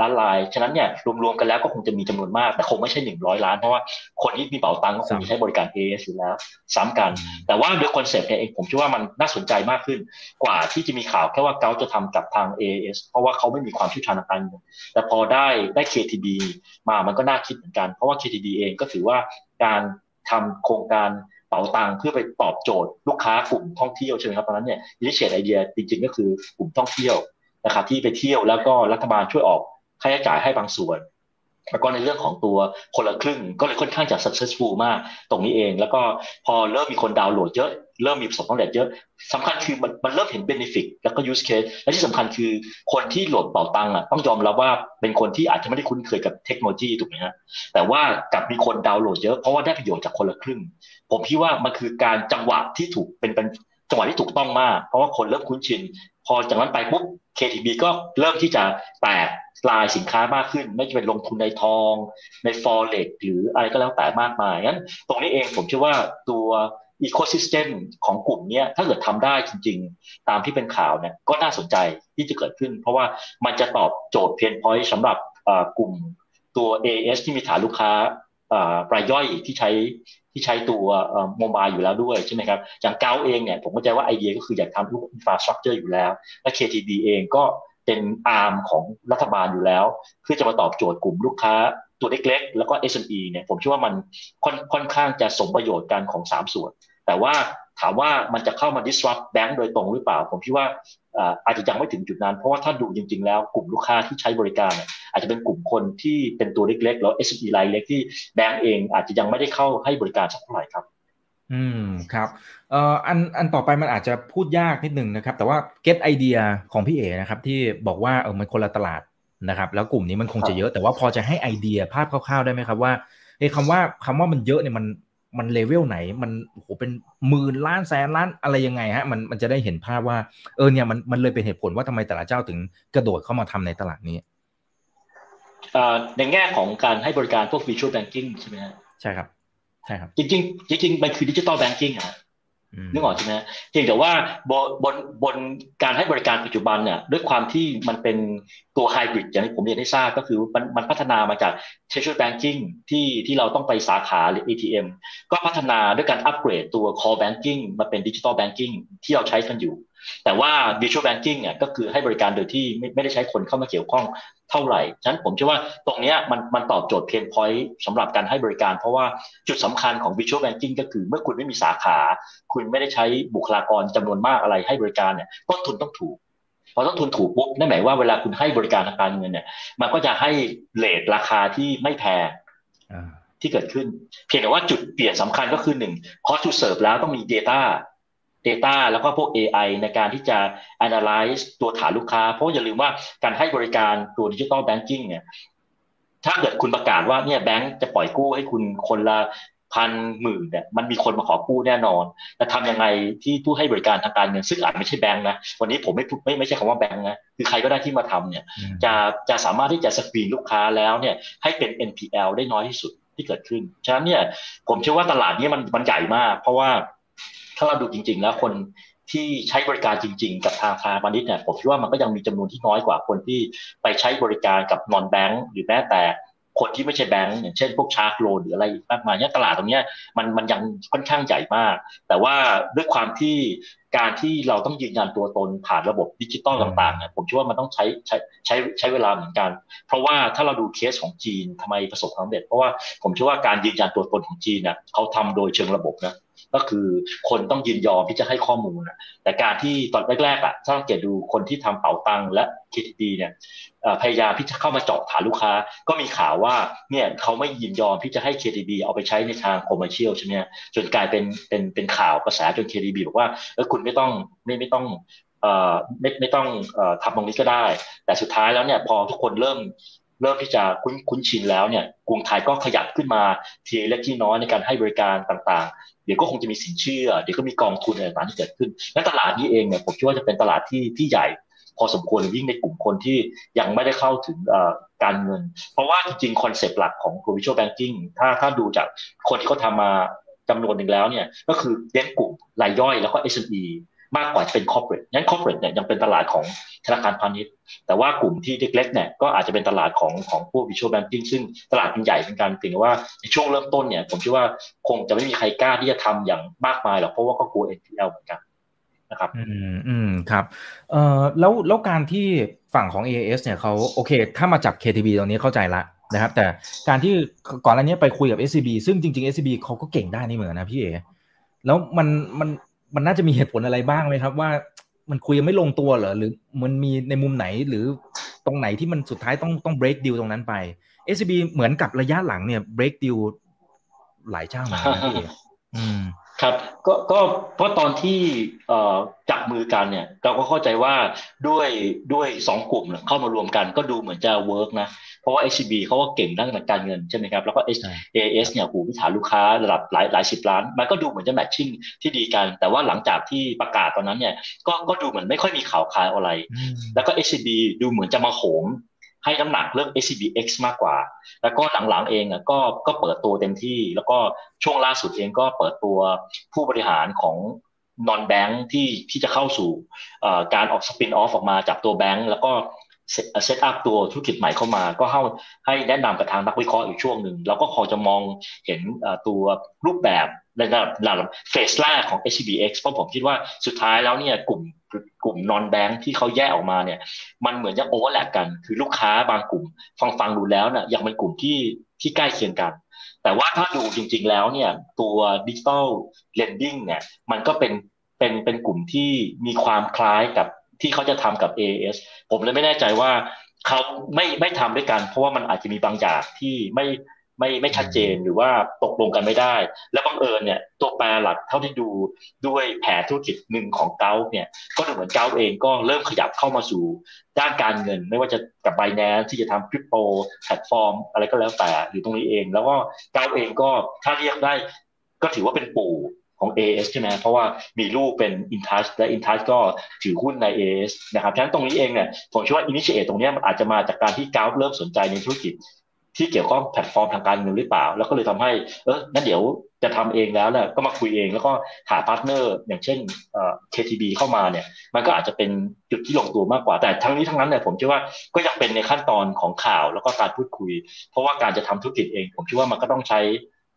ล้านลาย ฉะนั้นเนี่ยรวมๆกันแล้วก็คงจะมีจำนวนมาก แต่คงไม่ใช่หนึ่งร้อยล้าน เพราะว่าคนที่มีเป๋าตังก็คงใช้บริการ AS อยู่แล้ว ซ้ำกัน แต่ว่าโดยคอนเซ็ปต์เองผมคิดว่ามันน่าสนใจมากขึ้น กว่าที่จะมีข่าวแค่ว่าเกาจะทำกับทาง AIS เพราะว่าเขาไม่มีความเชี่ยวชาญทางการเงินแต่พอได้ได้ KTB มามันก็น่าคิดเหมือนกัน เพราะว่า KTB เองก็ถือว่าการทำโครงการเป๋าตังเพื่อไปตอบโจทย์ลูกค้ากลุ่มท่องเที่ยวใช่ไหมครับตอนนั้นเนี่ย initiate ไอเดียจริงๆ ก็คือกลุ่มท่องเที่ยวนะครับที่ไปเที่ยวแล้วก็รัฐบาลช่วยออก ค่าใช้จ่ายให้บางส่วน แล้วก็ในเรื่องของตัวคนละครึ่งก็เลยค่อนข้างจะ successful มากตรงนี้เอง แล้วก็พอเริ่มมีคนดาวน์โหลดเยอะเริ่มมีประสบความสำเร็จเยอะสำคัญคือมันมันเริ่มเห็น benefit แล้วก็ use case และที่สำคัญคือคนที่โหลดเป๋าตังค์อะต้องยอมรับว่าเป็นคนที่อาจจะไม่ได้คุ้นเคยกับเทคโนโลยีถูกไหมฮะแต่ว่ากลับมีคนดาวน์โหลดเยอะเพราะว่าได้ประโยชน์จากคนละครึ่ง ผมคิดว่ามันคือการจังหวะที่ถูกเป็นเป็นจังหวะที่ถูกต้องมาก เพราะว่าคนเริ่มคุ้นชิน พอจากนั้นไปปุ๊บ KTB ก็เริ่มที่จะแตกไลน์สินค้ามากขึ้น ไม่จะเป็นลงทุนในทอง ใน forex หรืออะไรก็แล้วแต่มากมายงั้น ตรงนี้เองผมเชื่อว่าตัว ecosystem ของกลุ่มนี้ถ้าเกิดทำได้จริง ๆ ตามที่เป็นข่าวเนี่ยก็น่าสนใจที่จะเกิดขึ้น เพราะว่ามันจะตอบโจทย์ pain point สำหรับกลุ่มตัว AIS ที่มีฐานลูกค้ารายย่อยที่ใช้ ที่ใช้ตัว mobile อยู่แล้วด้วยใช่ไหมครับอย่างเกาเองเนี่ยผมเข้าใจว่าไอเดียก็คืออยากทำลูก infrastructure อยู่แล้ว และ KTB เองก็เป็นอาร์มของรัฐบาลอยู่แล้ว เพื่อจะมาตอบโจทย์กลุ่มลูกค้าตัวเล็กๆ แล้วก็ SME เนี่ยผมเชื่อว่ามันค่อนค่อนข้างจะสมประโยชน์กันของ 3 ส่วน แต่ว่าถามว่ามันจะเข้ามา disrupt แบงก์โดยตรงหรือเปล่า ผมคิดว่า อาจจะยังไม่ถึงจุดนั้น เพราะว่าถ้าดูจริง ๆ แล้วกลุ่มลูกค้าที่ใช้บริการอาจจะเป็นกลุ่มคนที่เป็นตัวเล็กๆ แล้ว SME รายเล็กที่แบงก์เองอาจจะยังไม่ได้เข้าให้บริการสักเท่าไหร่ครับ อืมครับเอ่ออันอันต่อไปมันอาจจะพูดยากนิดนึงนะครับ แต่ว่าเก็ตไอเดียของพี่เอนะครับที่บอกว่าเออมันคนละตลาดนะครับ แล้วกลุ่มนี้มันคงจะเยอะแต่ว่าพอจะให้ไอเดียภาพคร่าวๆได้ไหมครับว่าเอ้คำว่าคำว่ามันเยอะเนี่ยมัน มันเลเวลไหน มันโอ้โหเป็นหมื่นล้านแสนล้านอะไรยังไงฮะมันมันจะได้เห็นภาพว่าเออเนี่ยมันมันเลยเป็นเหตุผลว่าทำไมแต่ละเจ้าถึงกระโดดเข้ามาทำในตลาดนี้ในแง่ของการให้บริการพวก virtual banking ใช่ไหมฮะใช่ครับใช่ครับ จริงๆจริงๆมันคือดิจิตอลแบงกิ้งอะ นึกออกใช่ไหมเพียงแต่ว่าบนบนบนการให้บริการปัจจุบันเนี่ยด้วยความที่มันเป็นตัวไฮบริดอย่างที่ผมเรียนให้ทราบก็คือมันมันพัฒนามาจาก treasury banking ที่ที่เราต้องไปสาขาหรือ ATM ก็พัฒนาด้วยการอัปเกรดตัว core banking มาเป็น digital banking ที่เราใช้กันอยู่ แต่ว่า virtual banking เนี่ยก็คือให้บริการโดยที่ไม่ไม่ได้ใช้คนเข้ามาเกี่ยวข้องเท่าไหร่ ฉะนั้นผมเชื่อว่าตรงนี้มันมันตอบโจทย์เพนพอยต์สำหรับการให้บริการ เพราะว่าจุดสำคัญของ virtual banking ก็คือเมื่อคุณไม่มีสาขา คุณไม่ได้ใช้บุคลากรจำนวนมากอะไรให้บริการเนี่ยต้นทุนต้องถูกพอต้นทุนถูกปุ๊บนั่นหมายว่าเวลาคุณให้บริการทางการเงินเนี่ย มันก็จะให้เลทราคาที่ไม่แพงที่เกิดขึ้น เพียงแต่ว่าจุดเปลี่ยนสำคัญก็คือหนึ่ง cost to serve แล้วต้องมี data Data แล้วก็พวก AI ในการที่จะ analyze ตัวฐานลูกค้า เพราะอย่าลืมว่าการให้บริการตัว digital banking เนี่ยถ้าเกิดคุณประกาศว่าเนี่ยแบงก์จะปล่อยกู้ให้คุณคนละพันหมื่นเนี่ยมันมีคนมาขอกู้แน่นอนแต่ทำยังไงที่ผู้ให้บริการทางการเงินซึ่งอาจไม่ใช่แบงก์นะวันนี้ผมไม่ไม่ไม่ใช่คำว่าแบงก์นะคือใครก็ได้ที่มาทำเนี่ยจะจะสามารถที่จะสกรีนลูกค้าแล้วเนี่ยให้เป็น NPL ได้น้อยที่สุดที่เกิดขึ้น ฉะนั้นเนี่ยผมเชื่อว่าตลาดนี้มันมันใหญ่มาก เพราะว่า ถ้าเราดูจริง ๆ แล้วคนที่ใช้บริการจริง ๆ กับทางธนาคารณิชย์เนี่ยผมคิดว่ามันก็ยังมีจำนวนที่น้อยกว่าคนที่ไปใช้บริการกับนอนแบงก์หรือแม้แต่คนที่ไม่ใช่แบงก์อย่างเช่นพวกชาร์กโลนหรืออะไรมากมายเนี่ยตลาดตรงนี้มันมันยังค่อนข้างใหญ่มาก แต่ว่าด้วยความที่การที่เราต้องยืนยันตัวตนผ่านระบบดิจิตอลต่างๆเนี่ยผมคิดว่ามันต้องใช้ใช้ใช้ใช้เวลาเหมือนกัน เพราะว่าถ้าเราดูเคสของจีนทำไมประสบความสำเร็จ เพราะว่าผมเชื่อว่าการยืนยันตัวตนของจีนเนี่ยเขาทำโดยเชิงระบบนะ ก็คือคนต้องยินยอมที่จะให้ข้อมูลแต่การที่ตอนแรกๆอะถ้าเกตดูคนที่ทำเป๋าตังและ KTB เนี่ยพยายามที่จะเข้ามาเจาะฐานลูกค้า ก็มีข่าวว่าเนี่ยเขาไม่ยินยอมที่จะให้ KTB เอาไปใช้ในทางคอมเมอร์เชียลใช่ไหมจนกลายเป็นเป็นเป็นข่าวกระแสจน KTB บอกว่าเออคุณไม่ต้องไม่ไม่ต้องเอ่อไม่ไม่ต้องเอ่อทำตรงนี้ก็ได้ แต่สุดท้ายแล้วเนี่ยพอทุกคนเริ่ม เริ่มที่จะคุ้นคุ้นชินแล้วเนี่ยกรุงไทยก็ขยับขึ้นมาทีเล็กที่น้อยในการให้บริการต่างๆ เดี๋ยวก็คงจะมีสินเชื่อ เดี๋ยวก็มีกองทุนอะไรต่างๆที่เกิดขึ้นและตลาดนี้เองเนี่ยผมคิดว่าจะเป็นตลาดที่ที่ใหญ่พอสมควรยิ่งในกลุ่มคนที่ยังไม่ได้เข้าถึงการเงิน เพราะว่าจริงๆคอนเซปต์หลักของ provincial banking ถ้าถ้าดูจากคนที่เขาทามาจำนวนหนึ่งแล้วเนี่ยก็คือเน้นกลุ่มรายย่อยแล้วก็ SME มากกว่าจะเป็น corporate งั้น corporate เนี่ยยังเป็นตลาดของธนาคารพาณิชย์ แต่ว่ากลุ่มที่เล็กๆเนี่ยก็อาจจะเป็นตลาดของของพวก visual banking ซึ่งตลาดเป็นใหญ่เป็นการเพียงว่าในช่วงเริ่มต้นเนี่ยผมคิดว่าคงจะไม่มีใครกล้าที่จะทำอย่างมากมายหรอกเพราะว่าก็กลัว NPL เหมือนกันนะครับอืมอืมครับเอ่อแล้วแล้วการที่ฝั่งของ AAS เนี่ยเขาโอเค ถ้ามาจับ KTB ตรงนี้เข้าใจละนะครับแต่การที่ก่อนอันนี้ไปคุยกับ SCB ซึ่งจริงๆ SCB เขาก็เก่งได้นี่เหมือนนะพี่เอแล้วมันมัน มันน่าจะมีเหตุผลอะไรบ้างไหมครับ ว่ามันคุยยังไม่ลงตัวเหรอหรือมันมีในมุมไหนหรือตรงไหนที่มันสุดท้ายต้องต้อง break deal ตรงนั้นไป SCB เหมือนกับระยะหลังเนี่ย break deal หลายเจ้าเหมือนกันพี่อืม ครับก็ก็เพราะตอนที่จับมือกันเนี่ย เราก็เข้าใจว่าด้วยด้วยสองกลุ่มเข้ามารวมกันก็ดูเหมือนจะเวิร์กนะ เพราะว่า SCB เขาก็เก่งด้านการเงินใช่ไหมครับ แล้วก็ AS เนี่ยหูวิถาลูกค้าระดับหลายหลายสิบล้าน มันก็ดูเหมือนจะ matching ที่ดีกัน แต่ว่าหลังจากที่ประกาศตอนนั้นเนี่ยก็ก็ดูเหมือนไม่ค่อยมีข่าวคราวอะไร แล้วก็ SCB ดูเหมือนจะมาโหม ให้น้ำหนักเรื่อง SCBX มากกว่า แล้วก็หลังๆเองอะก็ก็เปิดตัวเต็มที่ แล้วก็ช่วงล่าสุดเองก็เปิดตัวผู้บริหารของ non-bank ที่ที่จะเข้าสู่การออก spin off ออกมาจากตัวแบงค์แล้วก็ set up ตัวธุรกิจใหม่เข้ามา ก็ให้ให้แนะนำกับทางนักวิเคราะห์อีกช่วงหนึ่งเราก็พอจะมองเห็นตัวรูปแบบในระดับเฟสแรกของ SCBX เพราะผมคิดว่าสุดท้ายแล้วเนี่ยกลุ่มกลุ่ม non-bank ที่เขาแยกออกมาเนี่ย มันเหมือนจะ overlap กัน คือลูกค้าบางกลุ่ม ฟังฟังดูแล้วเนี่ยยังเป็นกลุ่มที่ที่ใกล้เคียงกัน แต่ว่าถ้าดูจริง ๆ แล้วเนี่ยตัว digital lending เนี่ยมันก็เป็นเป็นเป็นกลุ่มที่มีความคล้ายกับ ที่เขาจะทำกับ AS ผมเลยไม่แน่ใจว่าเขาไม่ไม่ทำด้วยกัน เพราะว่ามันอาจจะมีบางอย่างที่ไม่ไม่ไม่ชัดเจนหรือว่าตกลงกันไม่ได้ และบังเอิญเนี่ยตัวแปรหลักเท่าที่ดูด้วยแผนธุรกิจหนึ่งของเกาเนี่ยก็ดูเหมือนเกาเองก็เริ่มขยับเข้ามาสู่ด้านการเงิน ไม่ว่าจะกับไบแนนที่จะทำคริปโตแพลตฟอร์ม อะไรก็แล้วแต่อยู่ตรงนี้เอง แล้วก็เกาเองก็ถ้าเรียกได้ก็ถือว่าเป็นปู่ ของ AIS ใช่ไหมเพราะว่ามีลูกเป็น InTouch และ InTouch ก็ถือหุ้นใน AS นะครับฉะนั้นตรงนี้เองเนี่ยผมเชื่อว่า initiate ตรงนี้มันอาจจะมาจากการที่เกาเริ่มสนใจในธุรกิจ ที่เกี่ยวข้องแพลตฟอร์มทางการเงินหรือเปล่า แล้วก็เลยทำให้เออนั่นเดี๋ยวจะทำเองแล้วแหละก็มาคุยเองแล้วก็หา partner อย่างเช่นเอ่อ KTB เข้ามาเนี่ย มันก็อาจจะเป็นจุดที่ลงตัวมากกว่า แต่ทั้งนี้ทั้งนั้นเนี่ยผมคิดว่าก็ยังเป็นในขั้นตอนของข่าวแล้วก็การพูดคุย เพราะว่าการจะทำธุรกิจเอง ผมคิดว่ามันก็ต้องใช้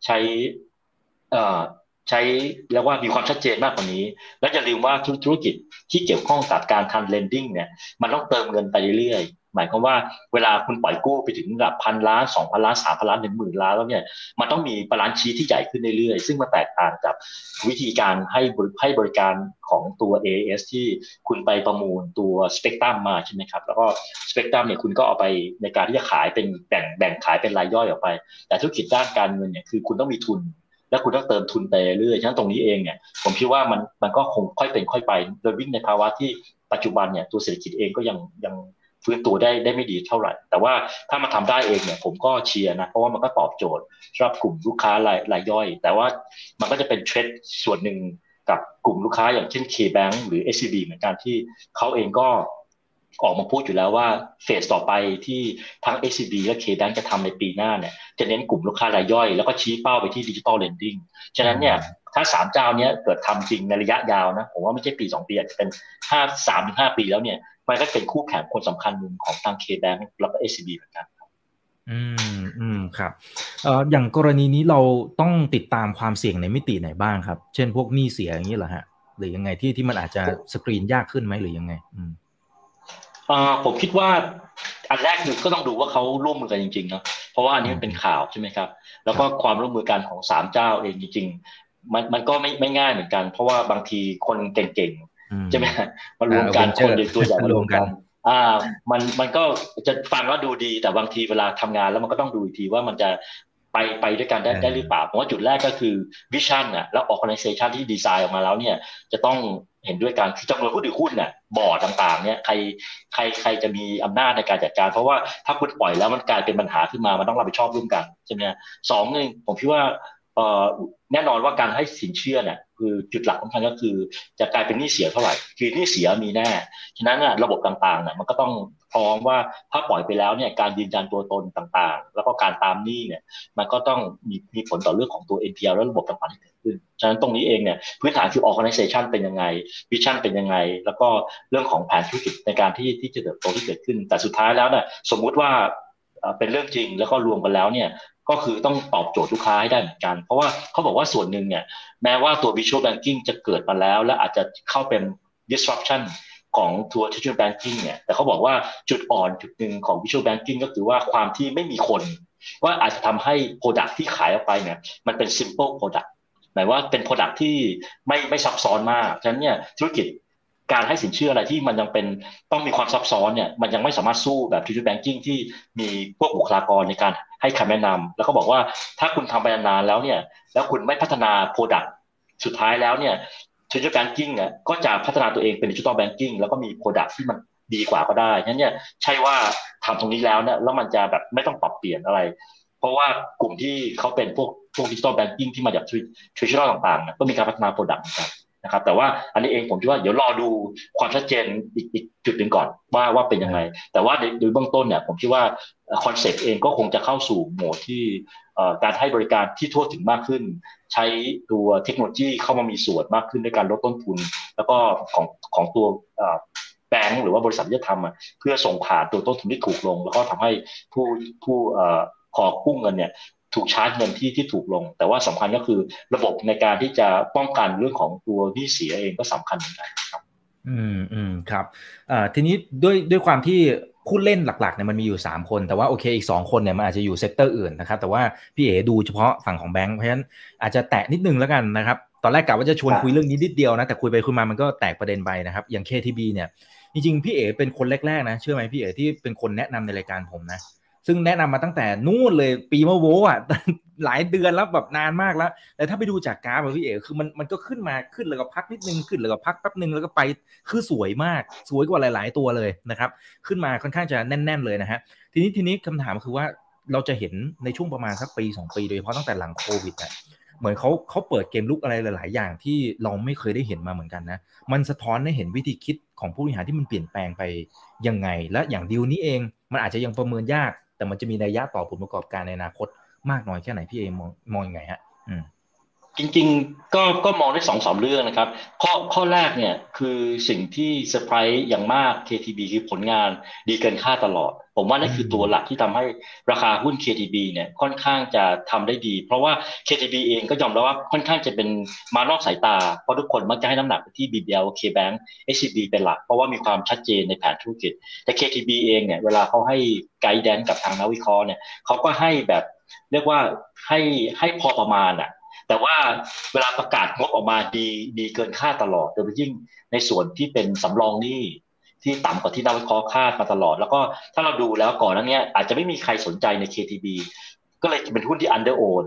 ใช้เอ่อ ใช้เรียกว่ามีความชัดเจนมากกว่านี้ และอย่าลืมว่าธุรกิจที่เกี่ยวข้องกับการทำ lending เนี่ยมันต้องเติมเงินไปเรื่อยๆ หมายความว่าเวลาคุณปล่อยกู้ไปถึงระดับพันล้านสองพันล้านสามพันล้านหนึ่งหมื่นล้านแล้วเนี่ยมันต้องมี balance sheet ที่ใหญ่ขึ้นเรื่อยๆ ซึ่งมันแตกต่างกับวิธีการให้ให้บริการของตัว AIS ที่คุณไปประมูลตัวสเปกตรัมมาใช่ไหมครับแล้วก็สเปกตรัมเนี่ยคุณก็เอาไปในการที่จะขายเป็นแบ่งแบ่งขายเป็นรายย่อยออกไป แต่ธุรกิจด้านการเงินเนี่ยคือคุณต้องมีทุน แล้วคุณต้องเติมทุนไปเรื่อยฉะนั้นตรงนี้เองเนี่ยผมคิดว่ามันมันก็คงค่อยเป็นค่อยไป โดยวิ่งในภาวะที่ปัจจุบันเนี่ยตัวเศรษฐกิจเองก็ยังยังฟื้นตัวได้ได้ไม่ดีเท่าไหร่ แต่ว่าถ้ามันทาได้เองเนี่ยผมก็เชียร์นะเพราะว่ามันก็ตอบโจทย์สำหรับกลุ่มลูกค้ารายรายย่อย แต่ว่ามันก็จะเป็นเทรดส่วนหนึ่งกับกลุ่มลูกค้าอย่างเช่น K-Bank หรือ SCB เหมือนกันที่เขาเองก็ ออกมาพูดอยู่แล้วว่าเฟสต่อไปที่ทั้ง SCB และ KBank จะทำในปีหน้าเนี่ยจะเน้นกลุ่มลูกค้ารายย่อย แล้วก็ชี้เป้าไปที่ digital lending ฉะนั้นเนี่ยถ้าสามเจ้านี้เกิดทำจริงในระยะยาวนะผมว่าไม่ใช่ปีสองปีอาจจะเป็นห้าสามถึงห้าปีแล้วเนี่ยมันก็เป็นคู่แข่งคนสำคัญหนึ่งของทาง KBank แล้วก็ SCB เหมือนกันอืมอืมครับเอ่ออย่างกรณีนี้เราต้องติดตามความเสี่ยงในมิติไหนบ้างครับ เช่นพวกหนี้เสียอย่างนี้เหรอฮะหรือยังไงที่ที่มันอาจจะสกรีนยากขึ้นไหมหรือยังไง อืม ผมคิดว่าอันแรกคือก็ต้องดูว่าเขาร่วมมือกันจริงๆเนาะเพราะว่าอันนี้เป็นข่าวใช่ไหมครับ แล้วก็ความร่วมมือกันของสามเจ้าเองจริงๆมันมันก็ไม่ไม่ง่ายเหมือนกัน เพราะว่าบางทีคนเก่งๆใช่ไหมมารวมกันคนเด็กตัวใหญ่มารวมกัน อ่า มันมันก็จะฟังว่าดูดีแต่บางทีเวลาทำงานแล้วมันก็ต้องดูอีกทีว่ามันจะ ไปไปด้วยกันได้ได้หรือเปล่าผมว่าจุดแรกก็คือวิชั่นอะแล้วออ g a n i z a t i o n ที่ดีไซน์ออกมาแล้วเนี่ยจะต้องเห็นด้วยกันคือจำนวนผู้ถือหุ้นเนี่ยบอร์ดต่างๆเนี่ยใครใครใครจะมีอำนาจในการจัดการ เพราะว่าถ้าคุณปล่อยแล้วมันกลายเป็นปัญหาขึ้นมามันต้องรับผิดชอบร่วมกันใช่ไหมสองหนึ่งผมคิดว่า แน่นอนว่าการให้สินเชื่อเนี่ยคือจุดหลักสำคัญก็คือจะกลายเป็นหนี้เสียเท่าไหร่ คือหนี้เสียมีแน่ ฉะนั้นระบบต่างๆเนี่ยมันก็ต้องพร้อมว่าถ้าปล่อยไปแล้วเนี่ยการยืนยันตัวตนต่างๆ แล้วก็การตามหนี้เนี่ยมันก็ต้องมีมีผลต่อเรื่องของตัว NPL และระบบต่างๆที่เกิดขึ้น ฉะนั้นตรงนี้เองเนี่ยพื้นฐานคือ organization เป็นยังไง vision เป็นยังไง แล้วก็เรื่องของแผนธุรกิจในการที่ที่จะเติบโตที่เกิดขึ้น แต่สุดท้ายแล้วเนี่ยสมมุติว่า เป็นเรื่องจริงแล้วก็รวมกันแล้วเนี่ยก็คือต้องตอบโจทย์ลูกค้าให้ได้เหมือนกัน เพราะว่าเขาบอกว่าส่วนหนึ่งเนี่ยแม้ว่าตัว visual banking จะเกิดมาแล้ว และอาจจะเข้าเป็น disruption ของทัวร์ digital banking เนี่ยแต่เขาบอกว่าจุดอ่อนจุดหนึ่งของ virtual banking ก็คือว่าความที่ไม่มีคน ว่าอาจจะทำให้ product ที่ขายออกไปเนี่ยมันเป็น simple product หมายว่าเป็น product ที่ไม่ไม่ซับซ้อนมาก ฉะนั้นเนี่ยธุรกิจ การให้สินเชื่ออะไรที่มันยังเป็นต้องมีความซับซ้อนเนี่ยมันยังไม่สามารถสู้แบบ digital banking ที่มีพวกบุคลากรในการให้คำแนะนำแล้วก็บอกว่าถ้าคุณทำไปนานแล้วเนี่ยแล้วคุณไม่พัฒนา product สุดท้ายแล้วเนี่ย digital banking อะก็จะพัฒนาตัวเองเป็น digital banking แล้วก็มี product ที่มันดีกว่าก็ได้ฉะนั้นเนี่ยใช่ว่าทำตรงนี้แล้วเนี่ยแล้วมันจะแบบไม่ต้องปรับเปลี่ยนอะไร เพราะว่ากลุ่มที่เขาเป็นพวกพวก digital banking ที่มาจาก tradition ต่างๆก็มีการพัฒนา product เหมือน นะครับ แต่ว่าอันนี้เองผมคิดว่าเดี๋ยวรอดูความชัดเจนอีกอีกจุดหนึ่งก่อนว่าว่าเป็นยังไง แต่ว่าโดยเบื้องต้นเนี่ยผมคิดว่าคอนเซ็ปต์เองก็คงจะเข้าสู่โหมดที่การให้บริการที่ทั่วถึงมากขึ้น ใช้ตัวเทคโนโลยีเข้ามามีส่วนมากขึ้นด้วยการลดต้นทุน แล้วก็ของของตัวแบงก์หรือว่าบริษัทที่จะทำเพื่อส่งผ่านตัวต้นทุนที่ถูกลง แล้วก็ทำให้ผู้ผู้ขอกู้เงินเนี่ย ถูกชาร์จเงินที่ที่ถูกลง แต่ว่าสำคัญก็คือระบบในการที่จะป้องกันเรื่องของตัวหนี้เสียเองก็สำคัญเหมือนกันครับ อืมอืมครับอ่าทีนี้ด้วยด้วยความที่ผู้เล่นหลักๆเนี่ยมันมีอยู่ 3 คน แต่ว่าโอเคอีก 2 คนเนี่ยมันอาจจะอยู่ sector อื่นนะครับแต่ว่าพี่เอ๋ดูเฉพาะฝั่งของแบงค์เพราะฉะนั้นอาจจะแตะนิดนึงแล้วกันนะครับตอนแรกกะว่าจะชวนคุยเรื่องนี้นิดเดียวนะแต่คุยไปคุยมามันก็แตกประเด็นไปนะครับอย่าง KTB เนี่ยจริงๆพี่เอ๋เป็นคนแรกๆนะเชื่อไหมพี่เอ๋ที่เป็นคนแนะนำในรายการผมนะ ซึ่งแนะนำมาตั้งแต่นู่นเลยปีมะโวอะหลายเดือนแล้วแบบนานมากแล้ว แต่ถ้าไปดูจากกราฟพี่เอกคือมันมันก็ขึ้นมาขึ้นแล้วก็พักนิดนึงขึ้นแล้วก็พักแป๊บนึงแล้วก็ไปคือสวยมากสวยกว่าหลาย ๆ ตัวเลยนะครับ ขึ้นมาค่อนข้างจะแน่น ๆ เลยนะฮะทีนี้ทีนี้คำถามคือว่าเราจะเห็นในช่วงประมาณสักปี2ปีโดยเฉพาะตั้งแต่หลังโควิดอะเหมือนเขาเขาเปิดเกมลุกอะไรหลาย ๆ อย่างที่เราไม่เคยได้เห็นมาเหมือนกันนะ มันสะท้อนให้เห็นวิธีคิดของผู้บริหารที่มันเปลี่ยนแปลงไปยังไง และอย่างดีลนี้เองมันอาจจะยังประเมินยาก แต่มันจะมีนัยยะต่อผลประกอบการในอนาคตมากน้อยแค่ไหนพี่เอมองมองยังไงฮะ อืม จริงๆ ก็ก็มองได้สองสามเรื่องนะครับ ข้อข้อแรกเนี่ยคือสิ่งที่เซอร์ไพรส์อย่างมาก KTB คือผลงานดีเกินคาดตลอด ผมว่านั่นคือตัวหลักที่ทำให้ราคาหุ้น KTB เนี่ยค่อนข้างจะทำได้ดี เพราะว่า KTB เองก็ยอมรับว่าค่อนข้างจะเป็นมานอกสายตา เพราะทุกคนมักจะให้น้ำหนักไปที่ BBL KBank SCB เป็นหลัก เพราะว่ามีความชัดเจนในแผนธุรกิจ แต่ KTB เองเนี่ยเวลาเขาให้ไกด์แดนกับทางนักวิเคราะห์เนี่ยเขาก็ให้แบบเรียกว่าให้ให้พอประมาณอะ แต่ว่าเวลาประกาศงบออกมาดีดีเกินคาดตลอดโดยเฉพาะยิ่งในส่วนที่เป็นสำรองหนี้ที่ต่ำกว่าที่นักวิเคราะห์คาดมาตลอด แล้วก็ถ้าเราดูแล้วก่อนนั้นเนี้ยอาจจะไม่มีใครสนใจใน KTB ก็เลยเป็นหุ้นที่ under own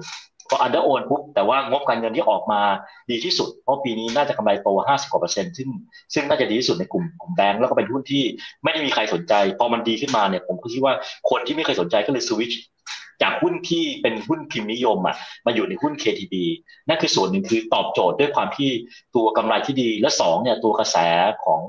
พอ under own ปุ๊บแต่ว่างบการเงินที่ออกมาดีที่สุด เพราะปีนี้น่าจะกำไรโต 50กว่าเปอร์เซ็นต์ซึ่งซึ่งน่าจะดีที่สุดในกลุ่มกลุ่มแบงก์แล้วก็เป็นหุ้นที่ไม่ได้มีใครสนใจ พอมันดีขึ้นมาเนี่ยผมก็คิดว่าคนที่ไม่เคยสนใจก็เลยสวิตช จากหุ้นที่เป็นหุ้นพิมพ์นิยมอะมาอยู่ในหุ้น KTB นั่นคือส่วนหนึ่งคือตอบโจทย์ด้วยความที่ตัวกำไรที่ดีและสองเนี่ยตัวกระแสของ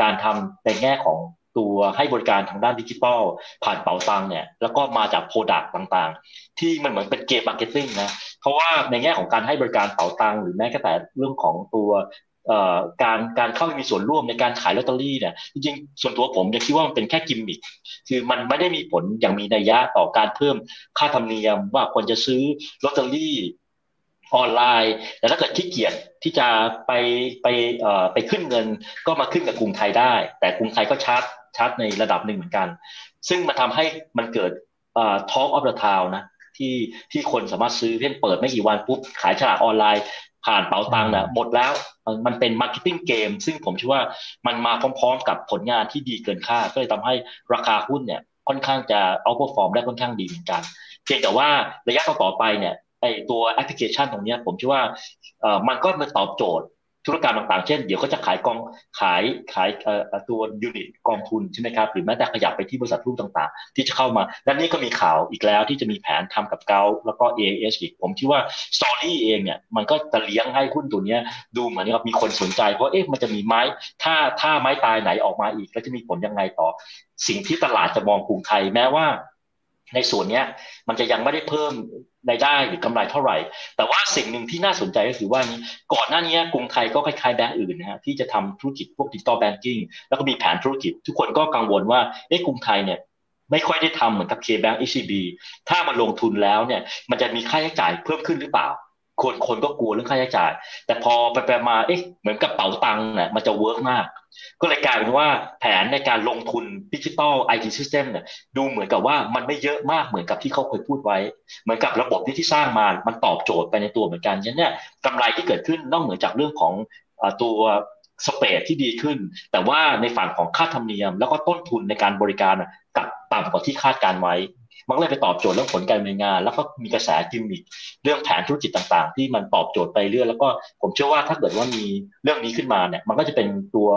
การทำในแง่ของตัวให้บริการทางด้านดิจิทัลผ่านเป๋าตังเนี่ยแล้วก็มาจาก product ต่างๆ ที่มันเหมือนเป็นเกม marketing นะเพราะว่าในแง่ของการให้บริการเป๋าตังหรือแม้แต่เรื่องของตัว การการเข้าไปมีส่วนร่วมในการขายลอตเตอรี่เนี่ยจริงๆส่วนตัวผมจะคิดว่ามันเป็นแค่กิมมิคคือมันไม่ได้มีผลอย่างมีนัยยะต่อการเพิ่มค่าธรรมเนียมว่าควรจะซื้อลอตเตอรี่ออนไลน์แต่ถ้าเกิดขี้เกียจที่จะไปไปเอ่อไปขึ้นเงิน ก็มาขึ้นกับกรุงไทยได้ แต่กรุงไทยก็ charge charge ในระดับหนึ่งเหมือนกัน ซึ่งมันทำให้มันเกิดเอ่อ talk of the town นะที่ที่คนสามารถซื้อเพียงเปิดไม่กี่วันปุ๊บขายสลากออนไลน์ ผ่านเป๋าตังค์นะหมดแล้วมันเป็น marketing game ซึ่งผมเชื่อว่ามันมาพร้อมๆ กับผลงานที่ดีเกินคาดก็เลยทำให้ราคาหุ้นเนี่ยค่อนข้างจะ outperform ได้ค่อนข้างดีเหมือนกันเพียงแต่ว่าระยะต่อไปเนี่ยไอตัวแอปพลิเคชันตรงนี้ผมเชื่อว่ามันก็มาตอบโจทย์ ธุรกรรมต่างๆ เช่น เดี๋ยวเขาจะขายกองขายขายตัว unit กองทุนใช่ไหมครับ หรือแม้แต่ขยับไปที่บริษัทรุ่นต่างๆ ที่จะเข้ามา และนี่ก็มีข่าวอีกแล้วที่จะมีแผนทำกับ GULF แล้วก็ AIS อีก ผมคิดว่า story เองเนี่ยมันก็จะเลี้ยงให้หุ้นตัวนี้ดูเหมือนกับมีคนสนใจ เพราะเอ๊ะมันจะมีไม้ถ้าถ้าไม้ตายไหนออกมาอีก แล้วจะมีผลยังไงต่อ สิ่งที่ตลาดจะมองกรุงไทยแม้ว่าในส่วนนี้มันจะยังไม่ได้เพิ่ม รายได้หรือกำไรเท่าไหร่ แต่ว่าสิ่งหนึ่งที่น่าสนใจก็คือว่านี้ก่อนหน้านี้กรุงไทยก็คล้ายๆแบงก์อื่นนะฮะที่จะทำธุรกิจพวกดิจิตอลแบงกิ้งแล้วก็มีแผนธุรกิจ ทุกคนก็กังวลว่าเอ๊ะกรุงไทยเนี่ยไม่ค่อยได้ทำเหมือนกับ K-Bank ECB ถ้ามันลงทุนแล้วเนี่ยมันจะมีค่าใช้จ่ายเพิ่มขึ้นหรือเปล่า คนคนก็กลัวเรื่องค่าใช้จ่าย แต่พอไปไปมาเอ๊ะเหมือนกับเป๋าตังค์เนี่ยมันจะ work มาก ก็เลยกลายเป็นว่าแผนในการลงทุน digital IT system เนี่ยดูเหมือนกับว่ามันไม่เยอะมากเหมือนกับที่เขาเคยพูดไว้ เหมือนกับระบบที่ที่สร้างมา มันตอบโจทย์ไปในตัวเหมือนกันฉะนั้นเนี่ยกำไรที่เกิดขึ้นนอกเหนือจากเรื่องของตัว spread ที่ดีขึ้น แต่ว่าในฝั่งของค่าธรรมเนียม แล้วก็ต้นทุนในการบริการกับต่ำกว่าที่คาดการณ์ไว้ มันเลยไปตอบโจทย์เรื่องผลการดำเนินงาน แล้วก็มีกระแสกิมมิคเรื่องแผนธุรกิจต่างๆ ที่มันตอบโจทย์ไปเรื่อยแล้วก็ผมเชื่อว่าถ้าเกิดว่ามีเรื่องนี้ขึ้นมาเนี่ยมันก็จะเป็นตัว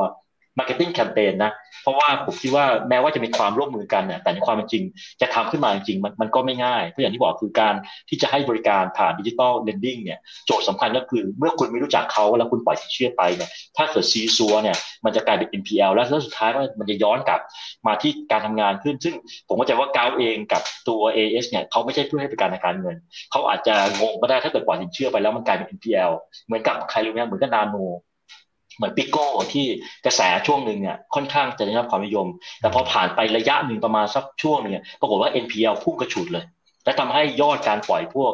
marketing campaign นะ เพราะว่าผมคิดว่าแม้ว่าจะมีความร่วมมือกันเนี่ยแต่ในความเป็นจริง จะทำขึ้นมาจริงมันมันก็ไม่ง่าย เพราะอย่างที่บอกคือการที่จะให้บริการผ่าน digital lending เนี่ยโจทย์สำคัญก็คือเมื่อคุณไม่รู้จักเขาแล้วคุณปล่อยสินเชื่อไปเนี่ยถ้าเกิดซี้ซั้วเนี่ยมันจะกลายเป็น NPL แล้วแล้วสุดท้ายมันจะย้อนกลับมาที่การทำงานขึ้น ซึ่งผมเข้าใจว่าก้าวเองกับตัว AS เนี่ยเขาไม่ใช่ผู้ให้บริการทางการเงินเขาอาจจะงงก็ได้ถ้าเกิดปล่อยสินเชื่อไปแล้วมันกลายเป็น NPL เหมือนกับใครรู้ไหมเหมือนกับนาโน เหมือนปิโก้ที่กระแสช่วงหนึ่งเนี่ยค่อนข้างจะได้รับความนิยม แต่พอผ่านไประยะหนึ่งประมาณสักช่วงเนี่ยปรากฏว่า NPL พุ่งกระฉุดเลย และทำให้ยอดการปล่อยพวก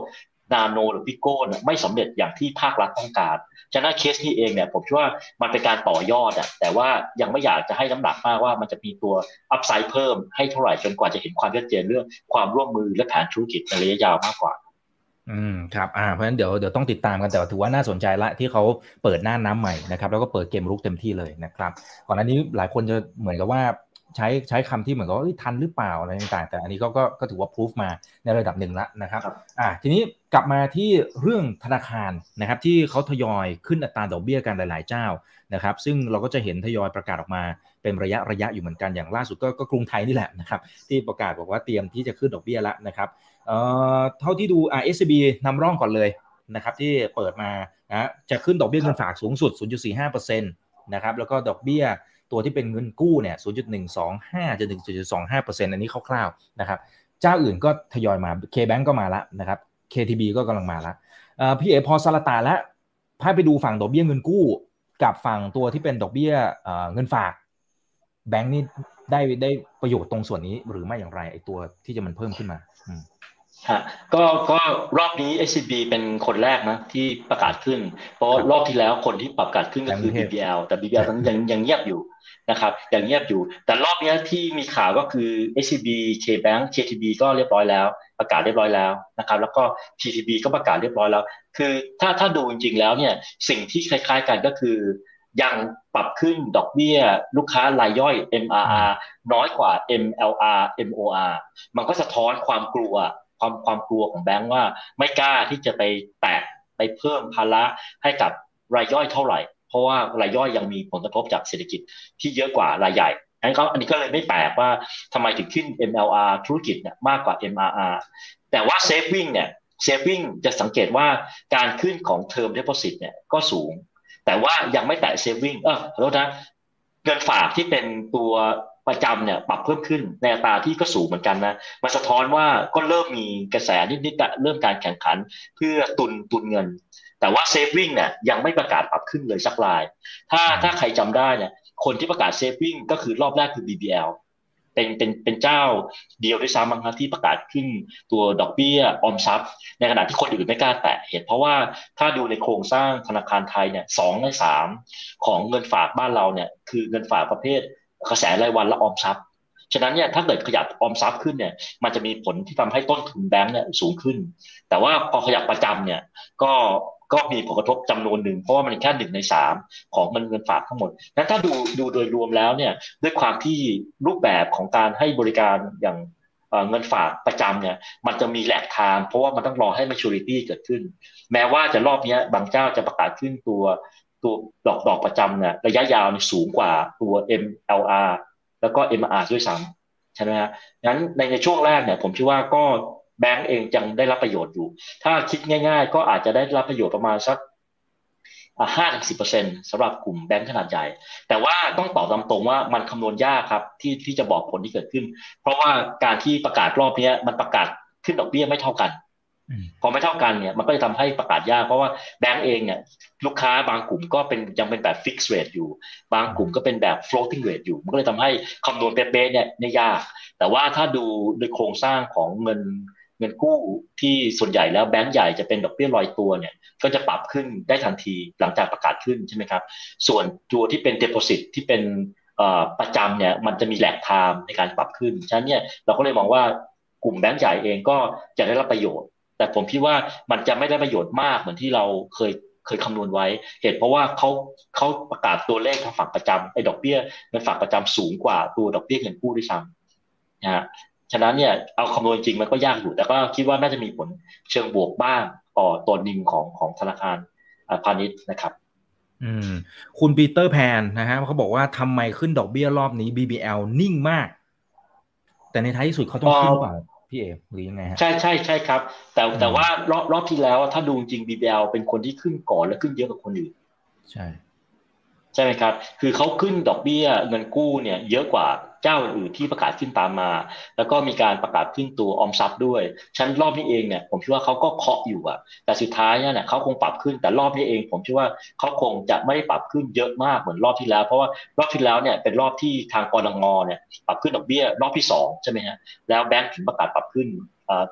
นาโนหรือปิโก้ไม่สำเร็จอย่างที่ภาครัฐต้องการ ฉะนั้นเคสนี้เองเนี่ยผมคิดว่ามันเป็นการต่อยอดอะแต่ว่ายังไม่อยากจะให้น้ำหนักมากว่ามันจะมีตัวอัพไซด์เพิ่มให้เท่าไหร่จนกว่าจะเห็นความชัดเจนเรื่องความร่วมมือและแผนธุรกิจในระยะยาวมากกว่า อืมครับอ่าเพราะฉะนั้นเดี๋ยวเดี๋ยวต้องติดตามกันแต่ถือว่าน่าสนใจละที่เขาเปิดหน้าน้ำใหม่นะครับ แล้วก็เปิดเกมรุกเต็มที่เลยนะครับก่อนหน้านี้หลายคนจะเหมือนกับว่าใช้ใช้คำที่เหมือนกับว่าทันหรือเปล่าอะไรต่างๆ แต่อันนี้ก็ก็ก็ถือว่าพิสูจมาในระดับหนึ่งแล้วนะครับอ่าทีนี้กลับมาที่เรื่องธนาคารนะครับที่เขาทยอยขึ้นอัตราดอกเบี้ยกันหลายๆเจ้านะครับซึ่งเราก็จะเห็นทยอยประกาศออกมาเป็นระยะระยะอยู่เหมือนกันอย่างล่าสุดก็ก็กรุงไทยนี่แหละนะครับที่ประกาศบอกว่าเตรียมที่จะขึ้นดอกเบี้ยแล้วนะครับ เท่าที่ดู RSB นำร่องก่อนเลยนะครับที่เปิดมานะจะขึ้นดอกเบี้ยเงินฝากสูงสุด 0.45%นะครับแล้วก็ดอกเบี้ยตัวที่เป็นเงินกู้เนี่ย 0.125จนถึง0.25%อันนี้คร่าวๆนะครับเจ้าอื่นก็ทยอยมา K-Bank ก็มาแล้วนะครับ KTB ก็กำลังมาแล้วพี่เอพอสลตาแล้วพาไปดูฝั่งดอกเบี้ยเงินกู้ กับฝั่งตัวที่เป็นดอกเบี้ยเงินฝาก แบงค์นี่ได้ได้ประโยชน์ตรงส่วนนี้หรือไม่อย่างไรไอตัวที่จะมันเพิ่มขึ้นมา ฮะก็ก็รอบนี้ SCB เป็นคนแรกนะที่ประกาศขึ้น เพราะรอบที่แล้วคนที่ประกาศขึ้นก็คือ BBL แต่ BBL ยังยังเงียบอยู่นะครับยังเงียบอยู่ แต่รอบนี้ที่มีข่าวก็คือ SCB KBank KTB ก็เรียบร้อยแล้ว ประกาศเรียบร้อยแล้วนะครับ แล้วก็ TTB ก็ประกาศเรียบร้อยแล้ว คือถ้าถ้าดูจริงๆแล้วเนี่ยสิ่งที่คล้ายๆกันก็คือยังปรับขึ้นดอกเบี้ย ลูกค้ารายย่อย MRR น้อยกว่า MLR MOR มันก็สะท้อนความกลัว ความความกลัวของแบงก์ว่าไม่กล้าที่จะไปแตะไปเพิ่มภาระให้กับรายย่อยเท่าไหร่ เพราะว่ารายย่อยยังมีผลกระทบจากเศรษฐกิจที่เยอะกว่ารายใหญ่อันนี้ก็อันนี้ก็เลยไม่แปลกว่าทำไมถึงขึ้น MLR ธุรกิจเนี่ยมากกว่า MRR แต่ว่า saving เนี่ย saving จะสังเกตว่าการขึ้นของ term deposit เนี่ยก็สูง แต่ว่ายังไม่แตะ saving เออขอโทษนะเงินฝากที่เป็นตัว ประจำเนี่ยปรับเพิ่มขึ้นในอัตราที่ก็สูงเหมือนกันนะมันสะท้อนว่าก็เริ่มมีกระแสนิดๆเริ่มการแข่งขันเพื่อตุนตุนเงิน แต่ว่าเซฟวิ่งเนี่ยยังไม่ประกาศปรับขึ้นเลยสักราย ถ้าถ้าใครจำได้เนี่ยคนที่ประกาศเซฟวิ่งก็คือรอบแรกคือ BBL เป็นเป็นเป็นเจ้าเดียวด้วยซ้ำมั้งครับที่ประกาศขึ้นตัวดอกเบี้ยออมทรัพย์ ในขณะที่คนอื่นไม่กล้าแตะเหตุเพราะว่าถ้าดูในโครงสร้างธนาคารไทยเนี่ยสองในสามของเงินฝากบ้านเราเนี่ยคือเงินฝากประเภท กระแสรายวันและออมทรัพย์ฉะนั้นเนี่ยถ้าเกิดขยับออมทรัพย์ขึ้นเนี่ยมันจะมีผลที่ทำให้ต้นทุนแบงก์เนี่ยสูงขึ้น แต่ว่าพอขยับประจำเนี่ยก็ก็มีผลกระทบจำนวนหนึ่งเพราะว่ามันแค่หนึ่งในสามของเงินเงินฝากทั้งหมดนั้นถ้าดูดูโดยรวมแล้วเนี่ยด้วยความที่รูปแบบของการให้บริการอย่างเงินฝากประจำเนี่ยมันจะมีแหลกทาง เพราะว่ามันต้องรอให้ maturity เกิดขึ้น แม้ว่าจะรอบนี้บางเจ้าจะประกาศขึ้นตัว ตัวดอกดอกประจำเนี่ยระยะยาวสูงกว่าตัว MLR แล้วก็ MR ด้วยซ้ำใช่ไหมฮะงั้นในในช่วงแรกเนี่ยผมคิดว่าก็แบงก์เองยังได้รับประโยชน์อยู่ ถ้าคิดง่าย ๆ ก็อาจจะได้รับประโยชน์ประมาณสักห้าถึงสิบเปอร์เซ็นต์สำหรับกลุ่มแบงก์ขนาดใหญ่ แต่ว่าต้องตอบตามตรงว่ามันคำนวณยากครับที่ที่จะบอกผลที่เกิดขึ้น เพราะว่าการที่ประกาศรอบนี้มันประกาศขึ้นดอกเบี้ยไม่เท่ากัน พอไม่เท่ากันเนี่ยมันก็จะทำให้ประกาศยาก เพราะว่าแบงก์เองเนี่ยลูกค้าบางกลุ่มก็เป็นยังเป็นแบบ fixed rate อยู่ บางกลุ่มก็เป็นแบบ floating rate อยู่ มันก็เลยทำให้คำนวณเป๊ะๆเนี่ยเนี่ยยาก แต่ว่าถ้าดูโดยโครงสร้างของเงินเงินกู้ที่ส่วนใหญ่แล้วแบงก์ใหญ่จะเป็นดอกเบี้ยลอยตัวเนี่ยก็จะปรับขึ้นได้ทันทีหลังจากประกาศขึ้นใช่ไหมครับ ส่วนตัวที่เป็น deposit ที่เป็นประจำเนี่ยมันจะมี lag time ในการปรับขึ้น ฉะนั้นเนี่ยเราก็เลยมองว่ากลุ่มแบงก์ใหญ่เองก็จะได้รับประโยชน์ แต่ผมคิดว่ามันจะไม่ได้ประโยชน์มากเหมือนที่เราเคยเคยคำนวณไว้ เหตุเพราะว่าเขาเขาประกาศตัวเลขทางฝั่งประจำไอ้ดอกเบี้ยเงินฝากประจำสูงกว่าตัวดอกเบี้ยเงินกู้ด้วยซ้ำนะฮะฉะนั้นเนี่ยเอาคำนวณจริงมันก็ยากอยู่ แต่ก็คิดว่าน่าจะมีผลเชิงบวกบ้างต่อตัวนิมของของธนาคารพาณิชย์นะครับอืมคุณปีเตอร์แพนนะฮะเขาบอกว่าทำไมขึ้นดอกเบี้ยรอบนี้ BBL นิ่งมาก แต่ในท้ายที่สุดเขาต้องขึ้นเปล่า พี่เอหรือยังไงฮะใช่ใช่ใช่ครับ แต่แต่ว่ารอบรอบที่แล้วถ้าดูจริง BBL เป็นคนที่ขึ้นก่อนและขึ้นเยอะกว่าคนอื่น ใช่ ใช่ไหมครับ คือเขาขึ้นดอกเบี้ยเงินกู้เนี่ย เยอะกว่า เจ้าอื่นที่ประกาศขึ้นตามมา แล้วก็มีการประกาศขึ้นตัวออมทรัพย์ด้วย ชั้นรอบนี้เองเนี่ยผมคิดว่าเขาก็เคาะอยู่อะแต่สุดท้ายเนี่ยเขาคงปรับขึ้นแต่รอบนี้เอง ผมคิดว่าเขาคงจะไม่ได้ปรับขึ้นเยอะมากเหมือนรอบที่แล้ว เพราะว่ารอบที่แล้วเนี่ยเป็นรอบที่ทางกนง.เนี่ยปรับขึ้นดอกเบี้ยรอบที่สองใช่ไหมฮะแล้วแบงก์ถึงประกาศปรับขึ้น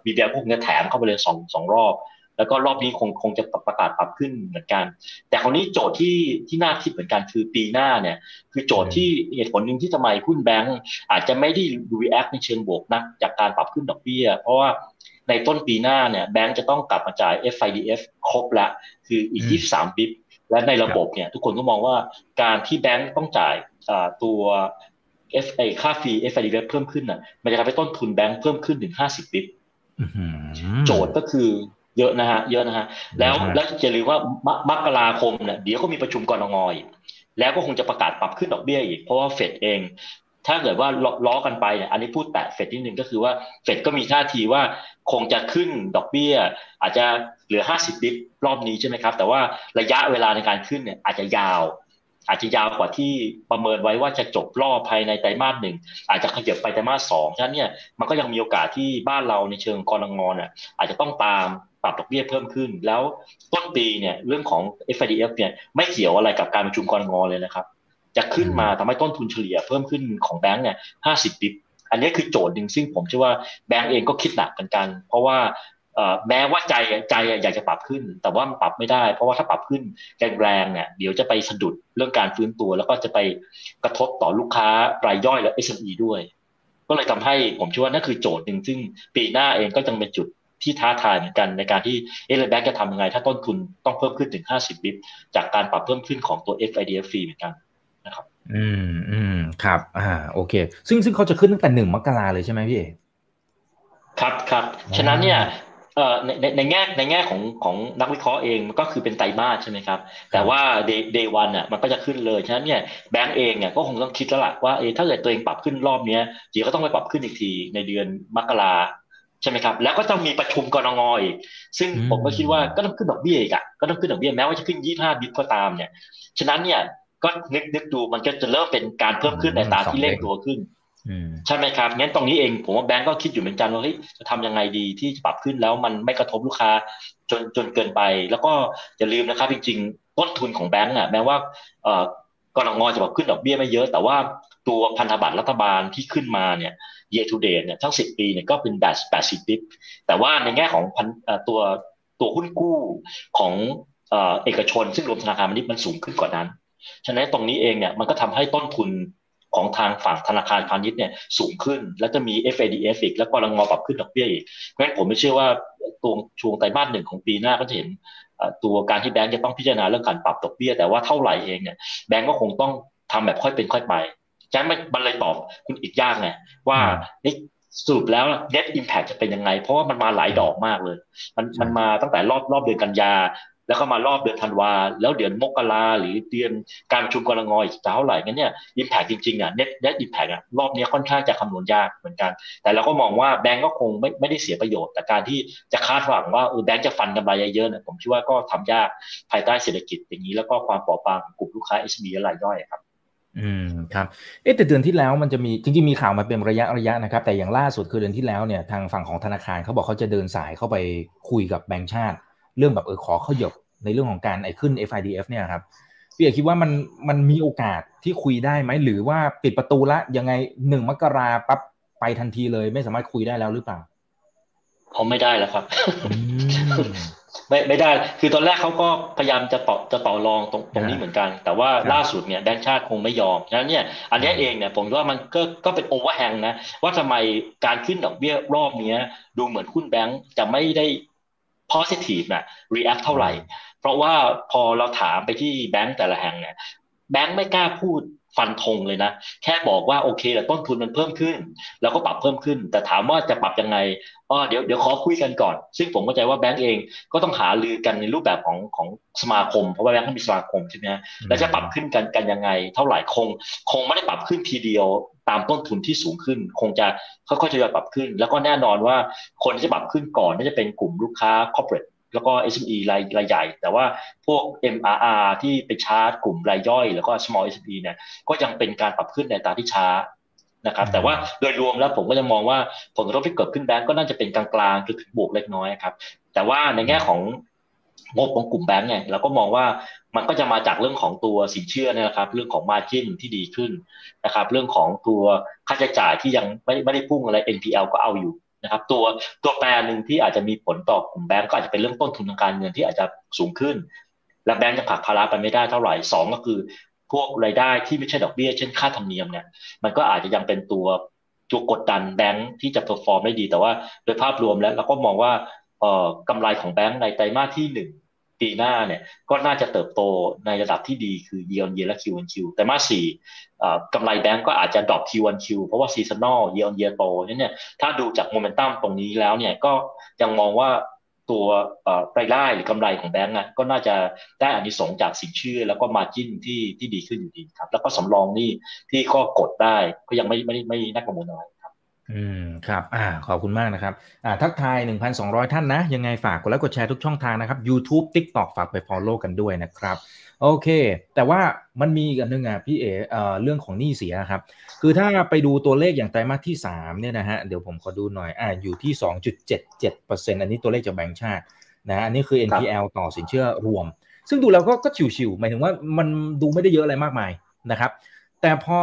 ดอกเบี้ยพวกนี้แถมเข้าไปเลยสองสองรอบ แล้วก็รอบนี้คงคงจะประกาศปรับขึ้นเหมือนกัน แต่คราวนี้โจทย์ที่ที่น่าคิดเหมือนกันคือปีหน้าเนี่ย คือโจทย์ที่เหตุผลหนึ่งที่ทำไมหุ้นแบงก์อาจจะไม่ได้ react ในเชิงบวกนะจากการปรับขึ้นดอกเบี้ย เพราะว่าในต้นปีหน้าเนี่ยแบงก์จะต้องกลับมาจ่าย FIDF ครบละคืออีก 23บิปและในระบบเนี่ยทุกคนก็มองว่าการที่แบงก์ต้องจ่ายตัว F ไอค่าฟรี FIDF เพิ่มขึ้นน่ะ มันจะทำให้ต้นทุนแบงก์เพิ่มขึ้นถึง50บิปโจทย์ก็คือ เยอะนะฮะเยอะนะฮะแล้วแล้วจะลืมว่ามกราคมเนี่ยเดี๋ยวก็มีประชุมกรงงอีกแล้วก็คงจะประกาศปรับขึ้นดอกเบี้ยอีกเพราะว่าเฟดเอง ถ้าเกิดว่าล้อกันไปเนี่ยอันนี้พูดแตะเฟดนิดนึงก็คือว่าเฟดก็มีท่าทีว่าคงจะขึ้นดอกเบี้ย อาจจะเหลือ 50 บิปรอบนี้ใช่ไหมครับ แต่ว่าระยะเวลาในการขึ้นเนี่ยอาจจะยาว อาจจะยาวกว่าที่ประเมินไว้ว่าจะจบรอบภายในไตรมาสหนึ่งอาจจะขยับไปไตรมาสสองฉะนั้นเนี่ยมันก็ยังมีโอกาสที่บ้านเราในเชิงกรงงเนี่ยอาจจะต้องตาม ปรับดอกเบี้ยเพิ่มขึ้น แล้วต้นปีเนี่ยเรื่องของ FIDF เนี่ยไม่เกี่ยวอะไรกับการประชุมกรงงเลยนะครับ จะขึ้นมาทำให้ต้นทุนเฉลี่ยเพิ่มขึ้นของแบงก์เนี่ยห้าสิบบิบอันนี้คือโจทย์หนึ่งซึ่งผมเชื่อว่าแบงก์เองก็คิดหนักเหมือนกัน เพราะว่าแม้ว่าใจใจอยากจะปรับขึ้น แต่ว่ามันปรับไม่ได้ เพราะว่าถ้าปรับขึ้นแรงๆเนี่ยเดี๋ยวจะไปสะดุดเรื่องการฟื้นตัว แล้วก็จะไปกระทบต่อลูกค้ารายย่อยและ SME ด้วย ก็เลยทำให้ผมเชื่อว่านั่นคือโจทย์หนึ่งซึ่งปีหน้าเองก็จะเป็นจุด ที่ท้าทายเหมือนกันในการที่เอเลแบงก์จะทำยังไง ถ้าต้นทุนต้องเพิ่มขึ้นถึง 50บิบจากการปรับเพิ่มขึ้นของตัว FIDF ฟรีเหมือนกันนะครับ อืมอืมครับ อ่า โอเค ซึ่งซึ่งเขาจะขึ้นตั้งแต่หนึ่งมกราเลยใช่ไหมพี่เอครับครับ ฉะนั้นเนี่ยเอ่อในในในแง่ในแง่ของของนักวิเคราะห์เองมันก็คือเป็นไตรมาสใช่ไหมครับ แต่ว่าเดย์เดย์วันอะมันก็จะขึ้นเลย ฉะนั้นเนี่ยแบงก์เองเนี่ยก็คงต้องคิดแล้วล่ะว่าเอถ้าเกิดตัวเองปรับขึ้นรอบเนี้ยเดี๋ยวก็ต้องไปปรับขึ้นอีกทีในเดือนมกรา ใช่ไหมครับ แล้วก็ต้องมีประชุมกรงงอีกซึ่งผมก็คิดว่าก็ต้องขึ้นดอกเบี้ยอีกอะก็ต้องขึ้นดอกเบี้ยแม้ว่าจะขึ้นยี่ห้าบิตก็ตามเนี่ย ฉะนั้นเนี่ยก็นึกนึกดูมันก็จะเริ่มเป็นการเพิ่มขึ้นในตาที่เร่งตัวขึ้นใช่ไหมครับงั้นตรงนี้เองผมว่าแบงก์ก็คิดอยู่เหมือนกันว่าเฮ้ยจะทำยังไงดีที่จะปรับขึ้นแล้วมันไม่กระทบลูกค้าจนจนเกินไป แล้วก็อย่าลืมนะครับจริงๆต้นทุนของแบงก์อะแม้ว่าเอ่อกรงจะปรับขึ้นดอกเบี้ยไม่เยอะ แต่ว่าตัวพันธบัตรรัฐบาลที่ขึ้นมาเนี่ย year to date เนี่ยทั้งสิบปีเนี่ยก็เป็นแบบแปดสิบบิปแต่ว่าในแง่ของพันตัวตัวหุ้นกู้ของเอกชน ซึ่งรวมธนาคารพาณิชย์มันสูงขึ้นกว่านั้น ฉะนั้นตรงนี้เองเนี่ยมันก็ทำให้ต้นทุนของทางฝั่งธนาคารพาณิชย์เนี่ยสูงขึ้น แล้วจะมี FADF อีกแล้วก็รังงอปรับขึ้นดอกเบี้ยอีกเพราะฉะนั้นผมไม่เชื่อว่าตัวช่วงไตรมาสหนึ่งของปีหน้าก็จะเห็นตัวการที่แบงก์จะต้องพิจารณาเรื่องการปรับดอกเบี้ย แต่ว่าเท่าไหร่เองเนี่ยแบงก์ก็คงต้องทำแบบค่อยเป็นค่อยไป ฉะนั้นมันเลยตอบคุณอีกยากไงว่าสรุปแล้ว net impact จะเป็นยังไง เพราะว่ามันมาหลายดอกมากเลย มันมันมาตั้งแต่รอบรอบเดือนกันยา แล้วก็มารอบเดือนธันวา แล้วเดือนมกราหรือเดือนการประชุมกรงอยอีกเท่าไหร่งั้นเนี่ยอิมแพกจริงๆอะเน็ตเน็ตอิมแพกอะรอบนี้ค่อนข้างจะคำนวณยากเหมือนกัน แต่เราก็มองว่าแบงก์ก็คงไม่ไม่ได้เสียประโยชน์ แต่การที่จะคาดหวังว่าเออแบงก์จะฟันกำไรเยอะๆเนี่ยผมคิดว่าก็ทำยากภายใต้เศรษฐกิจอย่างนี้แล้วก็ความเปราะบางของกลุ่มลูกค้า SME รายย่อยครับ อืมครับเอ๊แต่เดือนที่แล้วมันจะมีจริงๆมีข่าวมาเป็นระยะระยะนะครับ แต่อย่างล่าสุดคือเดือนที่แล้วเนี่ยทางฝั่งของธนาคารเขาบอกเขาจะเดินสายเข้าไปคุยกับแบงก์ชาติ เรื่องแบบเออขอขยบในเรื่องของการไอ้ขึ้น FIDF เนี่ยครับพี่เอกคิดว่ามันมันมีโอกาสที่คุยได้ไหมหรือว่าปิดประตูละยังไงหนึ่งมกราปั๊บไปทันทีเลย ไม่สามารถคุยได้แล้วหรือเปล่าเขาไม่ได้แล้วครับ ไม่ไม่ได้ คือตอนแรกเขาก็พยายามจะต่อจะต่อรองตรงตรงนี้เหมือนกัน แต่ว่าล่าสุดเนี่ยแบงค์ชาติคงไม่ยอมฉะนั้นเนี่ยอันนี้เองเนี่ยผมว่ามันก็ก็เป็นโอเวอร์แฮงนะว่าทำไมการขึ้นดอกเบี้ยรอบนี้ดูเหมือนหุ้นแบงค์จะไม่ได้ positive นะ react เท่าไหร่ เพราะว่าพอเราถามไปที่แบงก์แต่ละแห่งเนี่ยแบงก์ไม่กล้าพูด ฟันธงเลยนะ แค่บอกว่าโอเคแต่ต้นทุนมันเพิ่มขึ้น แล้วก็ปรับเพิ่มขึ้น แต่ถามว่าจะปรับยังไงอ๋อเดี๋ยวเดี๋ยวขอคุยกันก่อน ซึ่งผมเข้าใจว่าแบงก์เองก็ต้องหาลือกันในรูปแบบของของสมาคม เพราะว่าแบงก์ก็มีสมาคมใช่ไหมแล้วจะปรับขึ้นกันกันยังไง เท่าไหร่คง คงไม่ได้ปรับขึ้นทีเดียวตามต้นทุนที่สูงขึ้น คงจะค่อยๆทยอยปรับขึ้น แล้วก็แน่นอนว่าคนที่จะปรับขึ้นก่อนน่าจะเป็นกลุ่มลูกค้า corporate แล้วก็ SME รายรายใหญ่ แต่ว่าพวก MRR ที่ไปชาร์จกลุ่มรายย่อย แล้วก็ small SME เนี่ยก็ยังเป็นการปรับขึ้นในตาที่ช้านะครับแต่ว่าโดยรวมแล้วผมก็จะมองว่าผลกระทบที่เกิดขึ้นแบงก์ก็น่าจะเป็นกลางๆคือถึงบวกเล็กน้อยครับ แต่ว่าในแง่ของงบของกลุ่มแบงก์เนี่ยเราก็มองว่ามันก็จะมาจากเรื่องของตัวสินเชื่อนะครับ เรื่องของมาจิ้นที่ดีขึ้นนะครับ เรื่องของตัวค่าใช้จ่ายที่ยังไม่ไม่ได้พุ่งอะไร NPL ก็เอาอยู่ นะครับ ตัวตัวแปรหนึ่งที่อาจจะมีผลต่อกลุ่มแบงก์ก็อาจจะเป็นเรื่องต้นทุนทางการเงินที่อาจจะสูงขึ้น และแบงก์จะผักภาระไปไม่ได้เท่าไหร่สองก็คือ พวกรายได้ที่ไม่ใช่ดอกเบี้ยเช่นค่าธรรมเนียมเนี่ยมันก็อาจจะยังเป็นตัวตัวกดดันแบงก์ที่จะ perform ได้ดี แต่ว่าโดยภาพรวมแล้วเราก็มองว่าเอ่อกำไรของแบงก์ในไตรมาสที่หนึ่ง ปีหน้าเนี่ยก็น่าจะเติบโตในระดับที่ดีคือ year on year และ Q on Q ไตรมาสสี่กำไรแบงก์ก็อาจจะ drop Q on Q เพราะว่า seasonal year on year โตเนี่ยถ้าดูจากโมเมนตัมตรงนี้แล้วเนี่ยก็ยังมองว่าตัวรายได้หรือกำไรของแบงก์อะก็น่าจะได้อานิสงส์จากสินเชื่อ แล้วก็มาจิ้นที่ที่ดีขึ้นอยู่ดีครับ แล้วก็สำรองนี่ที่ก็กดได้ก็ยังไม่ไม่ไม่น่ากังวลอะไร ออืมครับอ่าขอบคุณมากนะครับอ่าทักทาย 1,200 ท่านนะ ยังไงฝากกดไลค์กดแชร์ทุกช่องทางนะครับ YouTube TikTok ฝากไป Follow กันด้วยนะครับ โอเค แต่ว่ามันมีอีกอันนึงอะพี่เอเอ่อเรื่องของหนี้เสียครับ คือถ้าไปดูตัวเลขอย่างไตรมาสที่ 3 เนี่ยนะฮะ เดี๋ยวผมขอดูหน่อยอ่าอยู่ที่ 2.77%อันนี้ตัวเลขจากแบงก์ชาตินะอันนี้คือ NPL ต่อสินเชื่อรวม ซึ่งดูแล้วก็ก็ชิวๆหมายถึงว่ามันดูไม่ได้เยอะอะไรมากมายนะครับ แต่พอ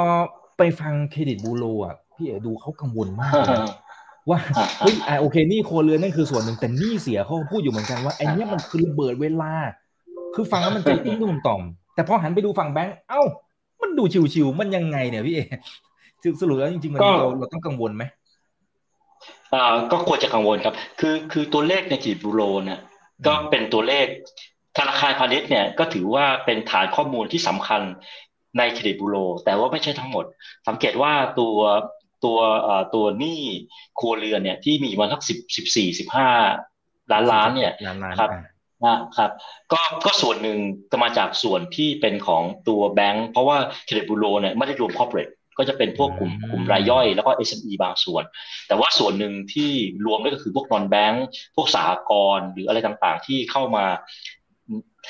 ไปฟังเครดิตบูโรอะ พี่เอ๋ดูเขากังวลมากเลยว่าเฮ้ยโอเคนี่โคเรือนนั่นคือส่วนหนึ่งแต่นี่เสียเขาพูดอยู่เหมือนกันว่าไอ้นี้มันคือระเบิดเวลา คือฟังแล้วมันจะตุ้มตุ้มต่อม แต่พอหันไปดูฝั่งแบงค์เอ้า มันดูชิวๆมันยังไงเนี่ยพี่เอ๋สรุปแล้วจริงๆมันเราเราต้องกังวลไหมอ่าก็ควรจะกังวลครับ คือคือตัวเลขในจีบูโรเนี่ยก็เป็นตัวเลขธนาคารพาณิชย์เนี่ยก็ถือว่าเป็นฐานข้อมูลที่สำคัญในเครดิตบูโร แต่ว่าไม่ใช่ทั้งหมด สังเกตว่าตัว ตัวตัวหนี้ครัวเรือนเนี่ยที่มีมาสักสิบสิบสี่สิบห้าล้านล้านเนี่ยครับนะครับก็ก็ส่วนหนึ่งจะมาจากส่วนที่เป็นของตัวแบงก์เพราะว่าเครดิตบูโรเนี่ยไม่ได้รวม corporate ก็จะเป็นพวกกลุ่มกลุ่มรายย่อยแล้วก็ SME บางส่วน แต่ว่าส่วนหนึ่งที่รวมก็คือพวกนอนแบงก์พวกสหกรณ์หรืออะไรต่างๆ ที่เข้ามา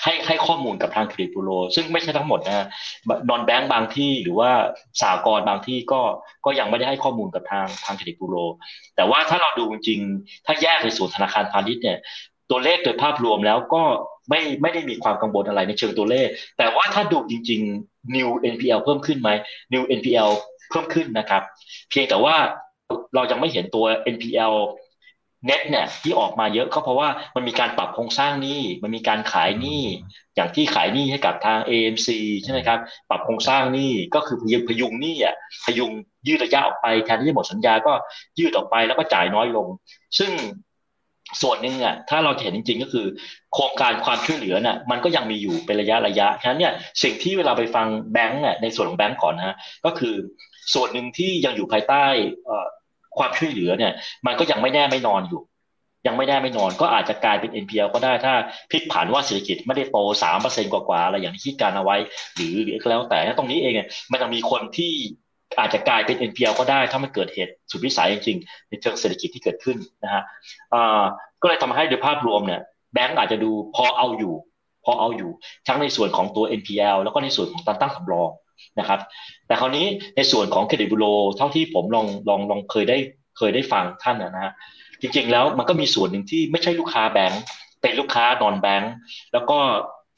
ให้ให้ข้อมูลกับทางเครดิตบูโรซึ่งไม่ใช่ทั้งหมดนะนอนแบงก์บางที่หรือว่าสหกรณ์บางที่ก็ก็ยังไม่ได้ให้ข้อมูลกับทางทางเครดิตบูโรแต่ว่าถ้าเราดูจริงถ้าแยกในส่วนธนาคารพาณิชย์เนี่ยตัวเลขโดยภาพรวมแล้วก็ไม่ไม่ได้มีความกังวลอะไรในเชิงตัวเลข แต่ว่าถ้าดูจริง ๆ new NPL เพิ่มขึ้นไหม new NPL เพิ่มขึ้นนะครับ เพียงแต่ว่าเรายังไม่เห็นตัว NPL เน็ตเนี่ยที่ออกมาเยอะก็เพราะว่ามันมีการปรับโครงสร้างหนี้มันมีการขายหนี้อย่างที่ขายหนี้ให้กับทาง AMC ใช่ไหมครับปรับโครงสร้างหนี้ก็คือพยุงพยุงหนี้อะพยุงยืดระยะออกไปแทนที่จะหมดสัญญาก็ยืดออกไปแล้วก็จ่ายน้อยลง ซึ่งส่วนหนึ่งอะถ้าเราเห็นจริง ๆ ก็คือ โครงการความช่วยเหลือน่ะมันก็ยังมีอยู่เป็นระยะระยะฉะนั้นเนี่ยสิ่งที่เวลาไปฟังแบงก์เนี่ยในส่วนของแบงก์ก่อนนะก็คือส่วนหนึ่งที่ยังอยู่ภายใต้ ความช่วยเหลือเนี่ย มันก็ยังไม่แน่ไม่นอนอยู่ ยังไม่แน่ไม่นอนก็อาจจะกลายเป็น NPL ก็ได้ถ้าพลิกผันว่าเศรษฐกิจไม่ได้โตสามเปอร์เซ็นกว่าๆอะไรอย่างที่คิดการเอาไว้ หรือหรือแล้วแต่ตรงนี้เองมันจะมีคนที่อาจจะกลายเป็น NPL ก็ได้ถ้ามันเกิดเหตุสุดวิสัยจริงๆในเชิงเศรษฐกิจที่เกิดขึ้นนะฮะก็เลยทำให้โดยภาพรวมเนี่ยแบงก์อาจจะดูพอเอาอยู่ พอเอาอยู่ ทั้งในส่วนของตัว NPL แล้วก็ในส่วนของการตั้งสำรอง นะครับ แต่คราวนี้ในส่วนของเครดิตบูโรเท่าที่ผมลองลองลองเคยได้เคยได้ฟังท่านนะฮะจริงๆแล้วมันก็มีส่วนหนึ่งที่ไม่ใช่ลูกค้าแบงก์เป็นลูกค้านอนแบงก์แล้วก็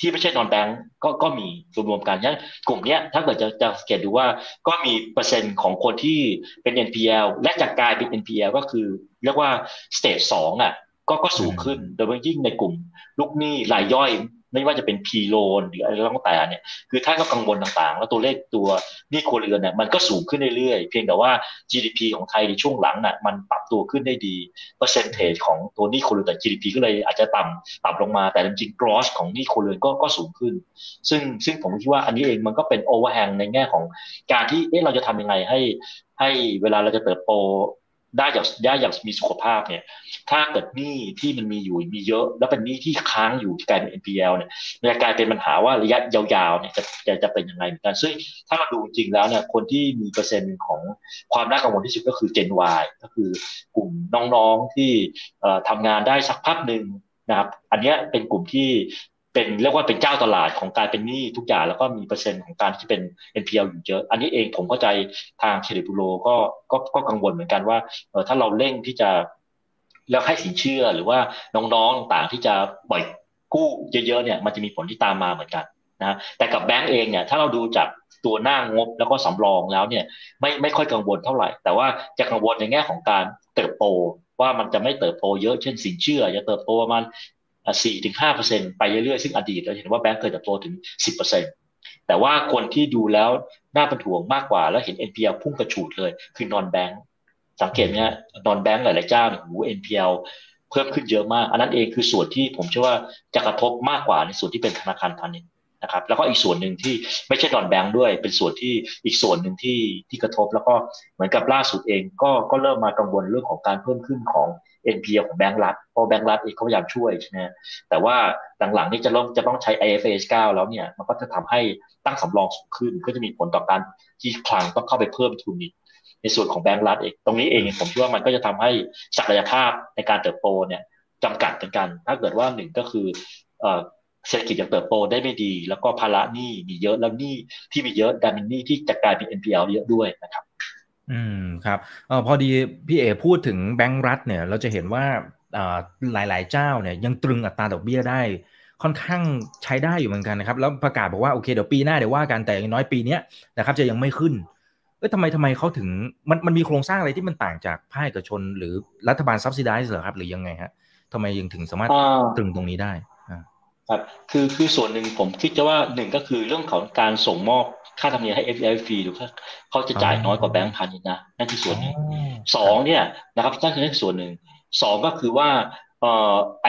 ที่ไม่ใช่นอนแบงก์ก็ก็มีรวมๆกันยันกลุ่มเนี้ยถ้าเกิดจะจะสังเกตดูว่าก็มีเปอร์เซ็นต์ของคนที่เป็น NPL และจะกลายเป็น NPL ก็คือ เรียกว่า stage สองอะก็ก็สูงขึ้น โดยเฉพาะยิ่งในกลุ่ม ลูกหนี้รายย่อย ไม่ว่าจะเป็น P-loan หรืออะไรก็แล้วแต่เนี่ยคือท่านก็กังวลต่างๆ แล้วตัวเลขตัวหนี้ครัวเรือนเนี่ยมันก็สูงขึ้นเรื่อยๆ เพียงแต่ว่า GDP ของไทยในช่วงหลังน่ะมันปรับตัวขึ้นได้ดี percentage ของตัวนี่ครัวเรือนแต่ GDP ก็เลยอาจจะต่ำต่ำลงมาแต่จริงๆ gross ของนี่ครัวเรือนก็ก็สูงขึ้น ซึ่งซึ่งผมคิดว่าอันนี้เองมันก็เป็น overhang ในแง่ของการที่เอ๊ะเราจะทำยังไงให้ให้เวลาเราจะเติบโต ได้อย่างได้อย่างมีสุขภาพเนี่ย ถ้าเกิดหนี้ที่มันมีอยู่มีเยอะ แล้วเป็นหนี้ที่ค้างอยู่ที่กลายเป็น NPL เนี่ยมันจะกลายเป็นปัญหาว่าระยะยาวๆเนี่ยจะจะจะเป็นยังไงเหมือนกันซึ่งถ้าเราดูจริงแล้วเนี่ยคนที่มีเปอร์เซ็นต์ของความน่ากังวลที่สุดก็คือ Gen Y ก็คือกลุ่มน้องๆที่ทำงานได้สักพักหนึ่งนะครับ อันนี้เป็นกลุ่มที่ เป็นเรียกว่าเป็นเจ้าตลาดของการเป็นหนี้ทุกอย่างแล้วก็มีเปอร์เซ็นต์ของการที่เป็น NPL อยู่เยอะ อันนี้เองผมเข้าใจทางเครดิตบูโรก็ก็ก็กังวลเหมือนกันว่าเออถ้าเราเร่งที่จะแล้วให้สินเชื่อหรือว่าน้องๆต่างที่จะปล่อยกู้เยอะๆเนี่ยมันจะมีผลที่ตามมาเหมือนกันนะแต่กับแบงก์เองเนี่ยถ้าเราดูจากตัวหน้างบแล้วก็สำรองแล้วเนี่ยไม่ไม่ค่อยกังวลเท่าไหร่ แต่ว่าจะกังวลในแง่ของการเติบโตว่ามันจะไม่เติบโตเยอะเช่นสินเชื่อจะเติบโตประมาณ สี่ถึงห้าเปอร์เซ็นไปเรื่อยๆ ซึ่งอดีตเราเห็นว่าแบงก์เคยเติบโตถึงสิบเปอร์เซ็นตแต่ว่าคนที่ดูแล้วน่าเป็นห่วงมากกว่า แล้วเห็น NPL พุ่งกระฉูดเลย คือนอนแบงก์สังเกตไหมฮะนอนแบงก์หลายๆเจ้าเนี่ยหู NPL เพิ่มขึ้นเยอะมาก อันนั้นเองคือส่วนที่ผมเชื่อว่าจะกระทบมากกว่าในส่วนที่เป็นธนาคารพาณิชย์ นะครับแล้วก็อีกส่วนหนึ่งที่ไม่ใช่นอนแบงก์ด้วย เป็นส่วนที่อีกส่วนหนึ่งที่ที่กระทบ แล้วก็เหมือนกับล่าสุดเองก็ก็เริ่มมากังวลเรื่องของการเพิ่มขึ้นของ NPL ของแบงก์รัฐเพราะแบงก์รัฐเองเขาพยายามช่วยใช่ไหมแต่ว่าหลังๆนี่จะเริ่มจะต้องใช้ IFRS 9 แล้วเนี่ยมันก็จะทำให้ตั้งสำรองสูงขึ้น ก็จะมีผลต่อการที่คลังต้องเข้าไปเพิ่มทุนอีกในส่วนของแบงก์รัฐเองตรงนี้เองผมคิดว่ามันก็จะทำให้ศักยภาพในการเติบโตเนี่ยจำกัดเหมือนกัน ถ้าเกิดว่าหนึ่งก็คือ เศรษฐกิจยังเติบโตได้ไม่ดี แล้วก็ภาระหนี้มีเยอะแล้วหนี้ที่มีเยอะกลายเป็นหนี้ที่จะกลายเป็น NPL เยอะด้วยนะครับ อืมครับเออพอดีพี่เอพูดถึงแบงก์รัฐเนี่ยเราจะเห็นว่าหลายๆเจ้าเนี่ยยังตรึงอัตราดอกเบี้ยได้ค่อนข้างใช้ได้อยู่เหมือนกันนะครับ แล้วประกาศบอกว่าโอเคเดี๋ยวปีหน้าเดี๋ยวว่ากันแต่อย่างน้อยปีนี้นะครับจะยังไม่ขึ้นเอ้ยทำไมทำไมเขาถึงมันมันมีโครงสร้างอะไรที่มันต่างจากภาคเอกชน หรือรัฐบาลซับซิไดส์เหรอครับ หรือยังไงฮะทำไมยังถึงสามารถตรึงตรงนี้ได้ ครับคือคือส่วนหนึ่งผมคิดจะว่าหนึ่งก็คือเรื่องของการส่งมอบค่าธรรมเนียมให้ FDI ฟรีหรือเขาจะจ่ายน้อยกว่าแบงก์พาณิชย์นะนั่นคือส่วนหนึ่งสองเนี่ยนะครับนั่นคือส่วนหนึ่งสองก็คือว่าเอ่อไอ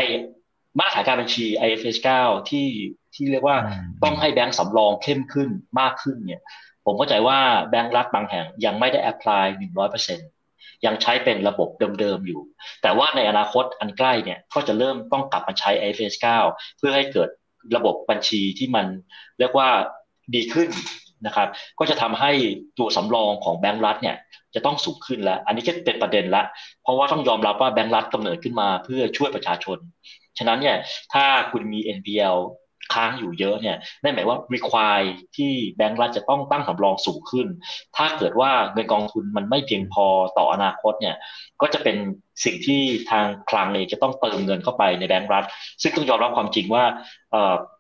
มาตรฐานการบัญชี IFRS 9 ที่ที่เรียกว่าต้องให้แบงก์สำรองเข้มขึ้นมากขึ้นเนี่ย ผมเข้าใจว่าแบงก์รัฐบางแห่งยังไม่ได้แอพพลายหนึ่งร้อยเปอร์เซ็นต์ ยังใช้เป็นระบบเดิมๆอยู่ แต่ว่าในอนาคตอันใกล้เนี่ยก็จะเริ่มต้องกลับมาใช้ IFS 9 เพื่อให้เกิดระบบบัญชีที่มันเรียกว่าดีขึ้นนะครับ ก็จะทำให้ตัวสำรองของแบงก์รัฐเนี่ยจะต้องสูงขึ้นแล้ว อันนี้ก็เป็นประเด็นละ เพราะว่าต้องยอมรับว่าแบงก์รัฐกำเนิดขึ้นมาเพื่อช่วยประชาชน ฉะนั้นเนี่ยถ้าคุณมี NPL ค้างอยู่เยอะเนี่ยนั่นหมายว่า require ที่แบงก์รัฐจะต้องตั้งสำรองสูงขึ้น ถ้าเกิดว่าเงินกองทุนมันไม่เพียงพอต่ออนาคตเนี่ยก็จะเป็นสิ่งที่ทางคลังเองจะต้องเติมเงินเข้าไปในแบงก์รัฐ ซึ่งต้องยอมรับความจริงว่า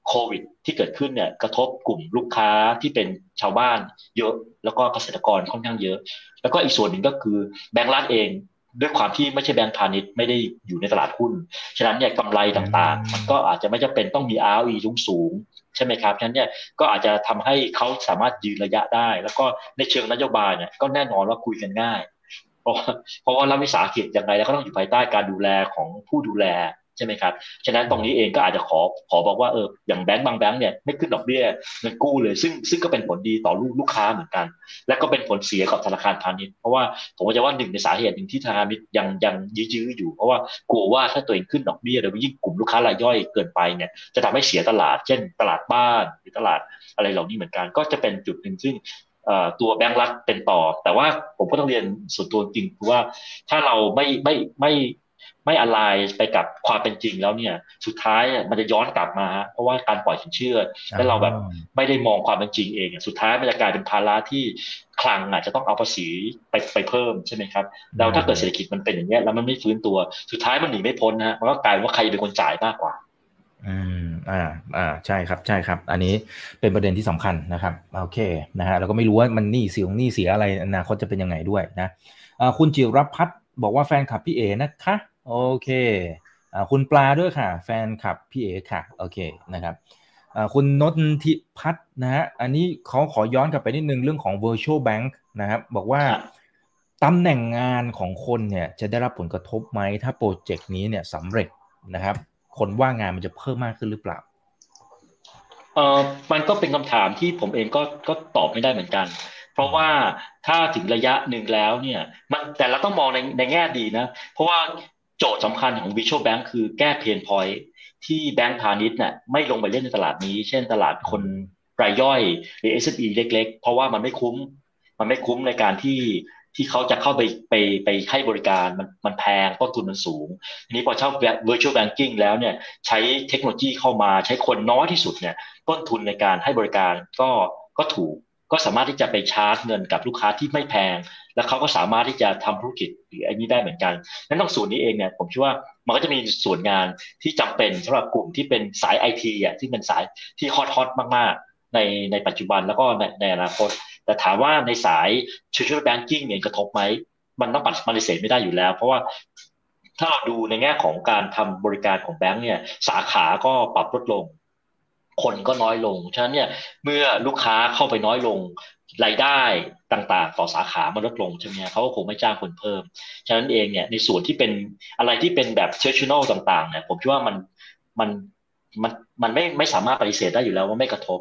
โควิดที่เกิดขึ้นเนี่ยกระทบกลุ่มลูกค้าที่เป็นชาวบ้านเยอะ แล้วก็เกษตรกรค่อนข้างเยอะ แล้วก็อีกส่วนหนึ่งก็คือแบงก์รัฐเอง ด้วยความที่ไม่ใช่แบงก์พาณิชย์ไม่ได้อยู่ในตลาดหุ้น ฉะนั้นเนี่ยกำไรต่างๆ มันก็อาจจะไม่จำเป็นต้องมี ROE สูงสูงใช่ไหมครับ ฉะนั้นเนี่ยก็อาจจะทำให้เขาสามารถยืนระยะได้ แล้วก็ในเชิงนโยบายเนี่ยก็แน่นอนว่าคุยกันง่าย เพราะเพราะว่ารัฐวิสาหกิจยังไงแล้วก็ต้องอยู่ภายใต้การดูแลของผู้ดูแลใช่ไหมครับฉะนั้นตรงนี้เองก็อาจจะขอขอบอกว่าเอออย่างแบงก์บางแบงก์เนี่ยไม่ขึ้นดอกเบี้ยเงินกู้เลย ซึ่งซึ่งก็เป็นผลดีต่อลูกลูกค้าเหมือนกัน และก็เป็นผลเสียกับธนาคารพาณิชย์เพราะว่าผมจะว่าหนึ่งในสาเหตุหนึ่งที่ธนาคารพาณิชย์ยังยังยื้ออยู่ เพราะว่ากลัวว่าถ้าตัวเองขึ้นดอกเบี้ยโดยยิ่งกลุ่มลูกค้ารายย่อยเกินไปเนี่ยจะทำให้เสียตลาด เช่น ตลาดบ้านหรือตลาดอะไรเหล่านี้เหมือนกัน ก็จะเป็นจุดหนึ่งซึ่งตัวแบงก์รัฐเป็นต่อ แต่ว่าผมก็ต้องเรียนส่วนตัวจริงคือว่าถ้าเราไม่ไม่ไม่ ไม่อะไรไปกับความเป็นจริงแล้วเนี่ย สุดท้ายมันจะย้อนกลับมา เพราะว่าการปล่อยสินเชื่อ แล้วเราแบบไม่ได้มองความเป็นจริงเอง สุดท้ายมันจะกลายเป็นภาระที่คลังอาจจะต้องเอาภาษีไปไปเพิ่มใช่ไหมครับแล้วถ้าเกิดเศรษฐกิจมันเป็นอย่างนี้แล้วมันไม่ฟื้นตัวสุดท้ายมันหนีไม่พ้นนะมันก็กลายว่าใครเป็นคนจ่ายมากกว่าอืมอ่าอ่าใช่ครับใช่ครับ อันนี้เป็นประเด็นที่สำคัญนะครับโอเคนะฮะเราก็ไม่รู้ว่ามันหนี้เสียงหนี้เสียอะไรอนาคตจะเป็นยังไงด้วยนะอ่าคุณจิรพัฒน์บอกว่าแฟนคลับพี่เอนะคะ โอเคอคุณปลาด้วยค่ะ แฟนคลับพี่เอค่ะโอเคนะครับคุณนนทิพัฒนะฮะอันนี้เขาขอย้อนกลับไปนิดนึงเรื่องของ virtual bank นะครับ บอกว่าตำแหน่งงานของคนเนี่ยจะได้รับผลกระทบไหม ถ้าโปรเจกต์นี้เนี่ยสำเร็จนะครับ คนว่างงานมันจะเพิ่มมากขึ้นหรือเปล่าเออมันก็เป็นคำถามที่ผมเองก็ก็ตอบไม่ได้เหมือนกัน เพราะว่าถ้าถึงระยะหนึ่งแล้วเนี่ย มันแต่เราต้องมองในในแง่ดีนะ เพราะว่า โจทย์สำคัญของ Visual Bank คือแก้เพนพอยที่แบงก์พาณิชย์เนี่ยไม่ลงไปเล่นในตลาดนี้ เช่นตลาดคนรายย่อยหรือ SME เล็ก ๆ เพราะว่ามันไม่คุ้ม มันไม่คุ้มในการที่ที่เขาจะเข้าไปไปไปให้บริการมันมันแพงต้นทุนมันสูงทีนี้พอเช่า virtual banking แล้วเนี่ยใช้เทคโนโลยีเข้ามาใช้คนน้อยที่สุดเนี่ยต้นทุนในการให้บริการก็ก็ถูกก็สามารถที่จะไปชาร์จเงินกับลูกค้าที่ไม่แพง แล้วเขาก็สามารถที่จะทำธุรกิจหรืออันนี้ได้เหมือนกันนั้นตรงส่วนนี้เองเนี่ยผมคิดว่ามันก็จะมีส่วนงานที่จำเป็นสำหรับกลุ่มที่เป็นสายไอทีอะที่เป็นสายที่ฮอตฮอตมากๆ ในในปัจจุบันแล้วก็ในในอนาคต แต่ถามว่าในสาย traditional banking เนี่ยกระทบไหมมันต้องมันปฏิเสธไม่ได้อยู่แล้ว เพราะว่าถ้าเราดูในแง่ของการทำบริการของแบงก์เนี่ยสาขาก็ปรับลดลง คนก็น้อยลง ฉะนั้นเนี่ยเมื่อลูกค้าเข้าไปน้อยลง รายได้ต่างๆ ต่อสาขามันลดลงใช่ไหมเขาก็คงไม่จ้างคนเพิ่ม ฉะนั้นเองเนี่ยในส่วนที่เป็นอะไรที่เป็นแบบ traditional ต่างๆเนี่ยผมคิดว่ามันมันมันมันไม่ไม่สามารถปฏิเสธได้อยู่แล้วว่าไม่กระทบ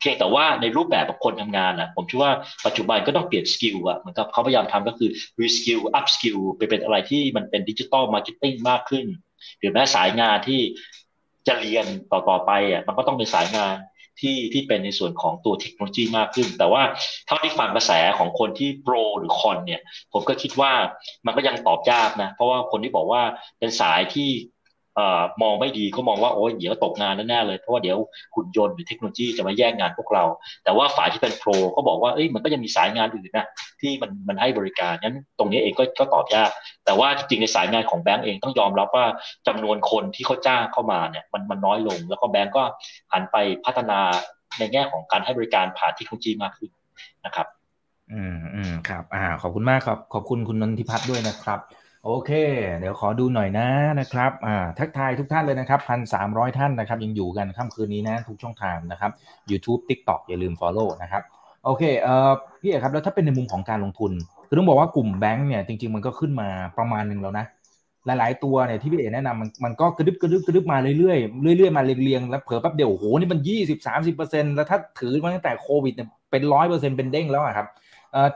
เพียงแต่ว่าในรูปแบบของคนทำงานอะผมคิดว่าปัจจุบันก็ต้องเปลี่ยน skill อะเหมือนกับเขาพยายามทำก็คือ reskill upskill ไปเป็นอะไรที่มันเป็น digital marketing มากขึ้น หรือแม้สายงานที่จะเรียนต่อต่อไปอะมันก็ต้องเป็นสายงาน ที่ที่เป็นในส่วนของตัวเทคโนโลยีมากขึ้น แต่ว่าเท่าที่ฟังกระแสของคนที่ pro หรือ con เนี่ย ผมก็คิดว่ามันก็ยังตอบยากนะ เพราะว่าคนที่บอกว่าเป็นสายที่ มองไม่ดีก็มองว่าโอ้ยเดี๋ยวตกงานแน่ๆเลยเพราะว่าเดี๋ยวหุ่นยนต์หรือเทคโนโลยีจะมาแย่งงานพวกเรา แต่ว่าฝ่ายที่เป็นโปรก็บอกว่าเอ้ยมันก็ยังมีสายงานอื่นนะที่มันมันให้บริการงั้นตรงนี้เองก็ก็ตอบยาก แต่ว่าจริงในสายงานของแบงก์เองต้องยอมรับว่าจำนวนคนที่เขาจ้างเข้ามาเนี่ยมันมันน้อยลง แล้วก็แบงก์ก็หันไปพัฒนาในแง่ของการให้บริการผ่านเทคโนโลยีมากขึ้นนะครับ อืมอืมครับ อ่า ขอบคุณมากครับ ขอบคุณคุณนนทิพัฒน์ด้วยนะครับ โอเค เดี๋ยวขอดูหน่อยนะนะครับอ่าทักทายทุกท่านเลยนะครับพันสามร้อยท่านนะครับ ยังอยู่กันค่ำคืนนี้นะ ทุกช่องทางนะครับ YouTube TikTok อย่าลืม Follow นะครับ โอเคเอ่อพี่เอกครับ แล้วถ้าเป็นในมุมของการลงทุน คือต้องบอกว่ากลุ่มแบงก์เนี่ยจริง ๆ มันก็ขึ้นมาประมาณหนึ่งแล้วนะ หลายๆ ตัวเนี่ยที่พี่เอกแนะนำมันมันก็กระดึบกระดึบกระดึบมาเรื่อยๆเรื่อยๆมาเรียงๆแล้วเผลอแป๊บเดียวโอ้โหนี่มันยี่สิบสามสิบเปอร์เซ็นต์แล้วถ้าถือมาตั้งแต่โควิดเนี่ยเป็นร้อยเปอร์เซ็นต์เป็นเด้งแล้วอะครับ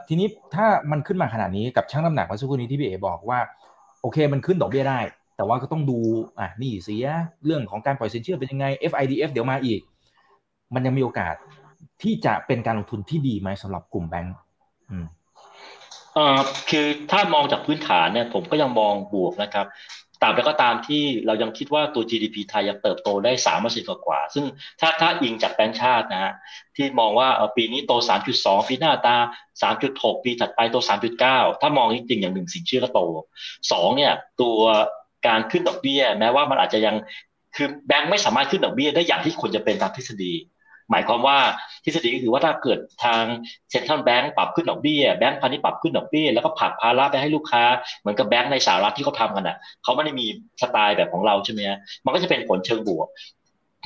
ทีนี้ถ้ามันขึ้นมาขนาดนี้กับช่างน้ำหนักเมื่อสักครู่นี้ที่พี่เอบอกว่า โอเคมันขึ้นดอกเบี้ยได้ แต่ว่าก็ต้องดูอะนี่เสียเรื่องของการปล่อยสินเชื่อเป็นยังไง FIDF เดี๋ยวมาอีก มันยังมีโอกาสที่จะเป็นการลงทุนที่ดีไหมสำหรับกลุ่มแบงก์อืมเอ่อคือถ้ามองจากพื้นฐานเนี่ยผมก็ยังมองบวกนะครับ ตราบใดก็ตามที่เรายังคิดว่าตัว GDP ไทยยังเติบโตได้สามเปอร์เซ็นต์กว่า ซึ่งถ้าถ้าอิงจากแบงก์ชาตินะฮะที่มองว่าปีนี้โต 3.2 ปีหน้าตา 3.6 ปีถัดไปโต 3.9 ถ้ามองจริงๆอย่างหนึ่งสินเชื่อก็โตสองเนี่ยตัวการขึ้นดอกเบี้ยแม้ว่ามันอาจจะยังคือแบงก์ไม่สามารถขึ้นดอกเบี้ยได้อย่างที่ควรจะเป็นตามทฤษฎี หมายความว่าทฤษฎีก็คือว่าถ้าเกิดทางเซ็นทรัลแบงก์ปรับขึ้นดอกเบี้ยแบงก์พาณิชย์ปรับขึ้นดอกเบี้ยแล้วก็ผักภาระไปให้ลูกค้าเหมือนกับแบงก์ในสหรัฐที่เขาทากันอะเขาไม่ได้มีสไตล์แบบของเราใช่ไหมมันก็จะเป็นผลเชิงบวก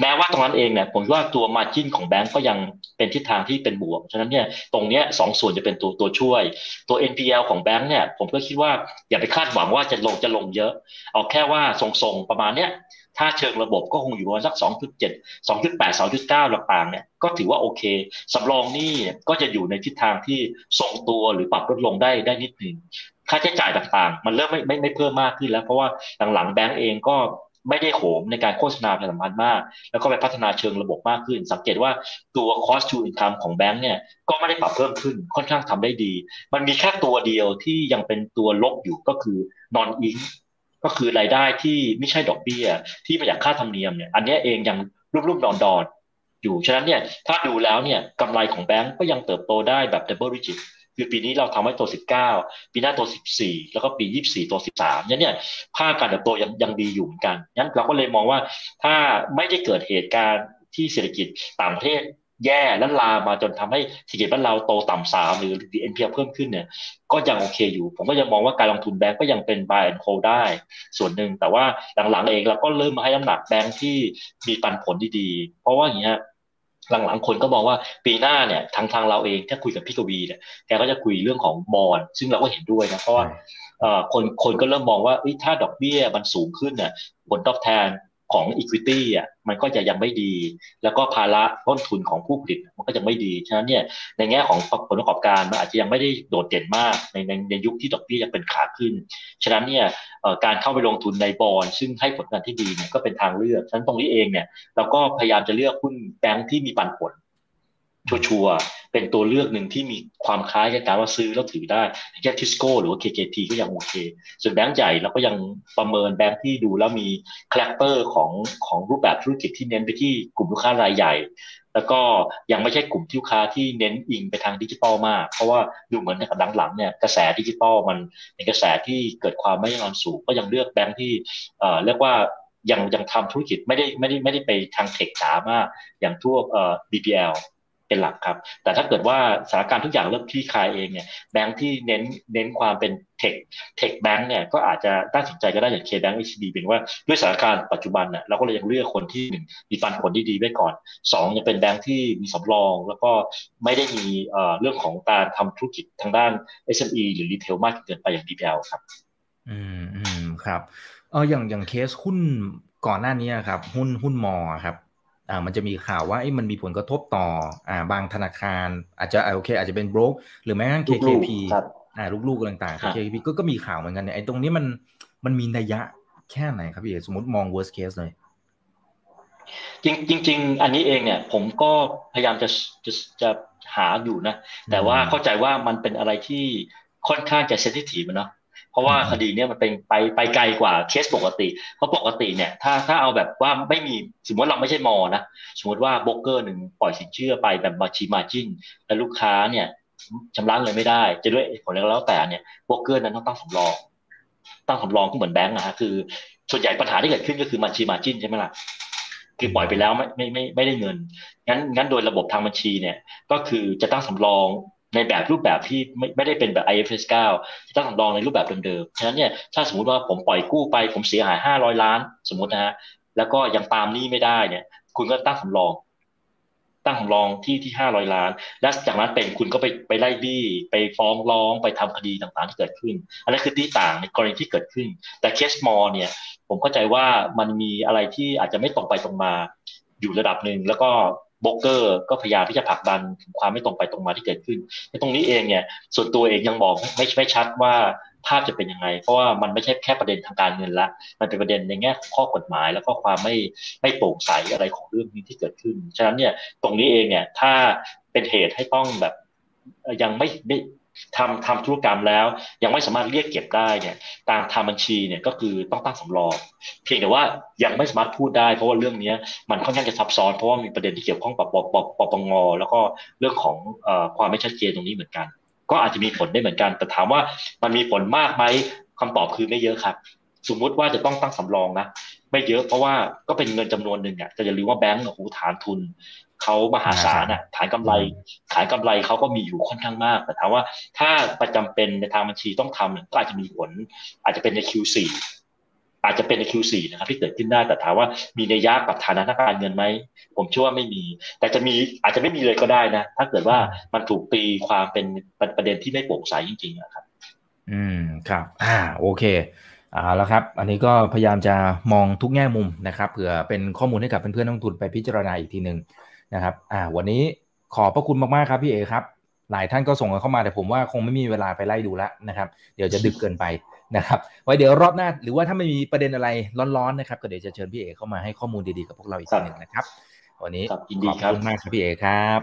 แม้ว่าตรงนั้นเองเนี่ยผมว่าตัวมาจิ้นของแบงก์ก็ยังเป็นทิศทางที่เป็นบวกฉะนั้นเนี่ยตรงเนี้ยสองส่วนจะเป็นตัวตัวช่วย ตัว NPL ของแบงก์เนี่ยผมก็คิดว่าอย่าไปคาดหวังว่าจะลงจะลงเยอะ เอาแค่ว่าทรงๆประมาณเนี้ย ถ้าเชิงระบบก็คงอยู่ประมาณสัก 2.7 2.8 2.9ต่างๆเนี่ยก็ถือว่าโอเคสำรองนี่ก็จะอยู่ในทิศทางที่ทรงตัวหรือปรับลดลงได้ได้นิดหนึ่งค่าใช้จ่ายต่างๆ มันเริ่มไม่ไม่ไม่เพิ่มมากขึ้นแล้ว เพราะว่าหลังๆแบงก์เองก็ไม่ได้โหมในการโฆษณาประชาสัมพันธ์มาก แล้วก็ไปพัฒนาเชิงระบบมากขึ้น สังเกตว่าตัว cost to income ของแบงก์เนี่ยก็ไม่ได้ปรับเพิ่มขึ้นค่อนข้างทำได้ดี มันมีแค่ตัวเดียวที่ยังเป็นตัวลบอยู่ก็คือ non ink ก็คือรายได้ที่ไม่ใช่ดอกเบี้ย ที่มาจากค่าธรรมเนียมเนี่ยอันนี้เองยังรุ่มๆดอนๆอยู่ ฉะนั้นเนี่ยถ้าดูแล้วเนี่ยกำไรของแบงก์ก็ยังเติบโตได้แบบ double digit คือปีนี้เราทำให้ตัว 19 ปีหน้าตัว 14 แล้วก็ปี 24 ตัว 13เนี่ยเนี่ยภาพการเติบโตยังยังดีอยู่เหมือนกันงั้นเราก็เลยมองว่าถ้าไม่ได้เกิดเหตุการณ์ที่เศรษฐกิจต่างประเทศ แย่แล้วลามาจนทำให้เศรษฐกิจบ้านเราโตต่ำสามหรือ NPL เพิ่มขึ้นเนี่ย ก็ยังโอเคอยู่ ผมก็ยังมองว่าการลงทุนแบงก์ก็ยังเป็น buy and hold ได้ ส่วนหนึ่งแต่ว่าหลังๆเองเราก็เริ่มมาให้น้ำหนักแบงก์ที่มีปันผลดีๆ เพราะว่าอย่างเงี้ยหลังๆคนก็มองว่าปีหน้าเนี่ยทางทางเราเองถ้าคุยกับพี่กวีเนี่ยแกก็จะคุยเรื่องของบอลซึ่งเราก็เห็นด้วยนะเพราะว่าคนคนก็เริ่มมองว่าถ้าดอกเบี้ยมันสูงขึ้นเนี่ยผลตอบแทน ของ Equity อะมันก็จะยังไม่ดี แล้วก็ภาระต้นทุนของผู้ผลิตมันก็จะไม่ดี ฉะนั้นเนี่ยในแง่ของผลประกอบการมันอาจจะยังไม่ได้โดดเด่นมากในในในยุคที่ดอกเบี้ยยังเป็นขาขึ้น ฉะนั้นเนี่ยการเข้าไปลงทุนในบอลซึ่งให้ผลงานที่ดีเนี่ยก็เป็นทางเลือก ฉะนั้นตรงนี้เองเนี่ยเราก็พยายามจะเลือกหุ้นแบงค์ที่มีปันผล sure เป็นตัวเลือกหนึ่งที่มีความคล้ายกับการว่าซื้อแล้วถือได้แค่ทิสโก้หรือว่า KKP ก็ยังโอเค ส่วนแบงก์ใหญ่เราก็ยังประเมินแบงก์ที่ดูแล้วมี character ของของรูปแบบธุรกิจที่เน้นไปที่กลุ่มลูกค้ารายใหญ่ แล้วก็ยังไม่ใช่กลุ่มลูกค้าที่เน้นอิงไปทางดิจิตอลมาก เพราะว่าดูเหมือนกับหลังๆเนี่ยกระแสดิจิตอลมันเป็นกระแสที่เกิดความไม่ยั่งยืนสูงก็ยังเลือกแบงก์ที่เอ่อเรียกว่ายังยังทำธุรกิจไม่ได้ไม่ได้ไม่ได้ไปทางเทคจ๋ามากอย่างทั่วเอ่อ BPL เป็นหลักครับ แต่ถ้าเกิดว่าสถานการณ์ทุกอย่างเริ่มคลี่คลายเองเนี่ยแบงค์ที่เน้นเน้นความเป็นเทคเทคแบงค์เนี่ยก็อาจจะน่าสนใจก็ได้อย่างเคแบงค์เอชดีเป็นว่าด้วยสถานการณ์ปัจจุบันเนี่ยเราก็เลยยังเลือกคนที่หนึ่งมีปันผลที่ดีไว้ก่อนสองยังเป็นแบงค์ที่มีสำรอง แล้วก็ไม่ได้มีเรื่องของการทำธุรกิจทางด้าน SME หรือรีเทลมากเกินไปอย่าง DPL ครับ อืมอืมครับเอออย่างอย่างเคสหุ้นก่อนหน้านี้ครับ หุ้นหุ้นมอครับ อ่ามันจะมีข่าวว่าไอ้มันมีผลกระทบต่ออ่าบางธนาคาร อาจจะโอเค อาจจะเป็นบรกหรือแม้กระทั่ง KKP อ่าลูกๆต่างๆ KKP ก็ก็มีข่าวเหมือนกันเนี่ยไอ้ตรงนี้มันมันมีนัยยะแค่ไหนครับพี่สมมติมอง worst case เลยจริงจริงๆอันนี้เองเนี่ยผมก็พยายามจะจะจะหาอยู่นะ แต่ว่าเข้าใจว่ามันเป็นอะไรที่ค่อนข้างจะ sensitive เนาะ เพราะว่าคดีเนี้ยมันเป็นไปไปไกลกว่าเคสปกติ เพราะปกติเนี่ยถ้าถ้าเอาแบบว่าไม่มีสมมติเราไม่ใช่ MORE นะสมมติว่าโบรกเกอร์หนึ่งปล่อยสินเชื่อไปแบบบัญชี margin แล้วลูกค้าเนี่ยชำระเงินไม่ได้ จะด้วยผลแล้วแต่เนี่ยโบรกเกอร์นั้นต้องตั้งสำรอง ตั้งสำรองก็เหมือนแบงก์นะฮะคือ ส่วนใหญ่ปัญหาที่เกิดขึ้นก็คือบัญชี margin ใช่ไหมล่ะคือปล่อยไปแล้วไม่ไม่ไม่ไม่ได้เงิน งั้นงั้นโดยระบบทางบัญชีเนี่ย ก็คือจะตั้งสำรอง ในแบบรูปแบบที่ไม่ไม่ได้เป็นแบบ IFRS 9 ที่ต้องสำรองในรูปแบบเดิมๆ ฉะนั้นเนี่ยถ้าสมมติว่าผมปล่อยกู้ไป ผมเสียหาย 500 ล้าน สมมตินะฮะ แล้วก็ยังตามนี้ไม่ได้เนี่ย คุณก็ตั้งสำรอง ตั้งสำรองที่ที่ 500 ล้าน และจากนั้นเป็นคุณก็ไปไปไล่บี้ไปฟ้องร้องไปทำคดีต่างๆที่เกิดขึ้น อันนั้นคือที่ต่างในกรณีที่เกิดขึ้น แต่เคสมอลเนี่ย ผมเข้าใจว่ามันมีอะไรที่อาจจะไม่ตรงไปตรงมา อยู่ระดับหนึ่งแล้วก็ บล็อกเกอร์ก็พยายามที่จะผลักดันความไม่ตรงไปตรงมาที่เกิดขึ้นในตรงนี้เองเนี่ยส่วนตัวเองยังบอกไม่ไม่ชัดว่าภาพจะเป็นยังไง เพราะว่ามันไม่ใช่แค่ประเด็นทางการเงินละ มันเป็นประเด็นในแง่ข้อกฎหมาย แล้วก็ความไม่ไม่โปร่งใสอะไรของเรื่องนี้ที่เกิดขึ้น ฉะนั้นเนี่ยตรงนี้เองเนี่ยถ้าเป็นเหตุให้ต้องแบบยังไม่ไม่ ทำทำธุรกรรมแล้ว ยังไม่สามารถเรียกเก็บได้เนี่ยตามทำบัญชีเนี่ยก็คือต้องตั้งสำรอง เพียงแต่ว่ายังไม่สามารถพูดได้ เพราะว่าเรื่องนี้มันค่อนข้างจะซับซ้อนเพราะว่ามีประเด็นที่เกี่ยวข้องกับปปปปงแล้วก็เรื่องของความไม่ชัดเจนตรงนี้เหมือนกัน ก็อาจจะมีผลได้เหมือนกัน แต่ถามว่ามันมีผลมากไหมคำตอบคือไม่เยอะครับ สมมุติว่าจะต้องตั้งสำรองนะไม่เยอะเพราะว่าก็เป็นเงินจำนวนหนึ่งอะจะอย่าลืมว่าแบงก์หูฐานทุน เขามหาศาลอะ ฐานกำไร ฐานกำไรเขาก็มีอยู่ค่อนข้างมาก แต่ถามว่าถ้าประจำเป็นในทางบัญชีต้องทำก็อาจจะมีผล อาจจะเป็นใน Q4 อาจจะเป็นใน Q4 นะครับที่เกิดขึ้นได้ แต่ถามว่ามีในยากกับฐานะทางการเงินไหม ผมเชื่อว่าไม่มี แต่จะมีอาจจะไม่มีเลยก็ได้นะ ถ้าเกิดว่ามันถูกตีความเป็นประเด็นที่ไม่โปร่งใสจริงๆนะครับ อืม ครับ อ่า โอเคอ่าแล้วครับ อันนี้ก็พยายามจะมองทุกแง่มุมนะครับ เผื่อเป็นข้อมูลให้กับเพื่อนๆนักทุนไปพิจารณาอีกทีหนึ่ง นะครับอ่าวันนี้ขอบพระคุณมากๆครับพี่เอครับ หลายท่านก็ส่งกันเข้ามาแต่ผมว่าคงไม่มีเวลาไปไล่ดูแล้วนะครับ เดี๋ยวจะดึกเกินไปนะครับไว้เดี๋ยวรอบหน้า หรือว่าถ้าไม่มีประเด็นอะไรร้อนๆนะครับก็เดี๋ยวจะเชิญพี่เอเข้ามาให้ข้อมูลดีๆกับพวกเราอีกทีหนึ่งนะครับ วันนี้ขอบคุณมากครับพี่เอครับ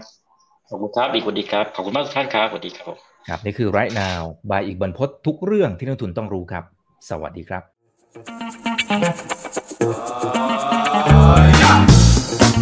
ขอบคุณครับอีกวันดีครับขอบคุณมากทุกท่านครับสวัสดีครับครับนี่คือ right now บายอีกบรรพททุกเรื่องที่นักทุนต้องรู้ครับ สวัสดีครับ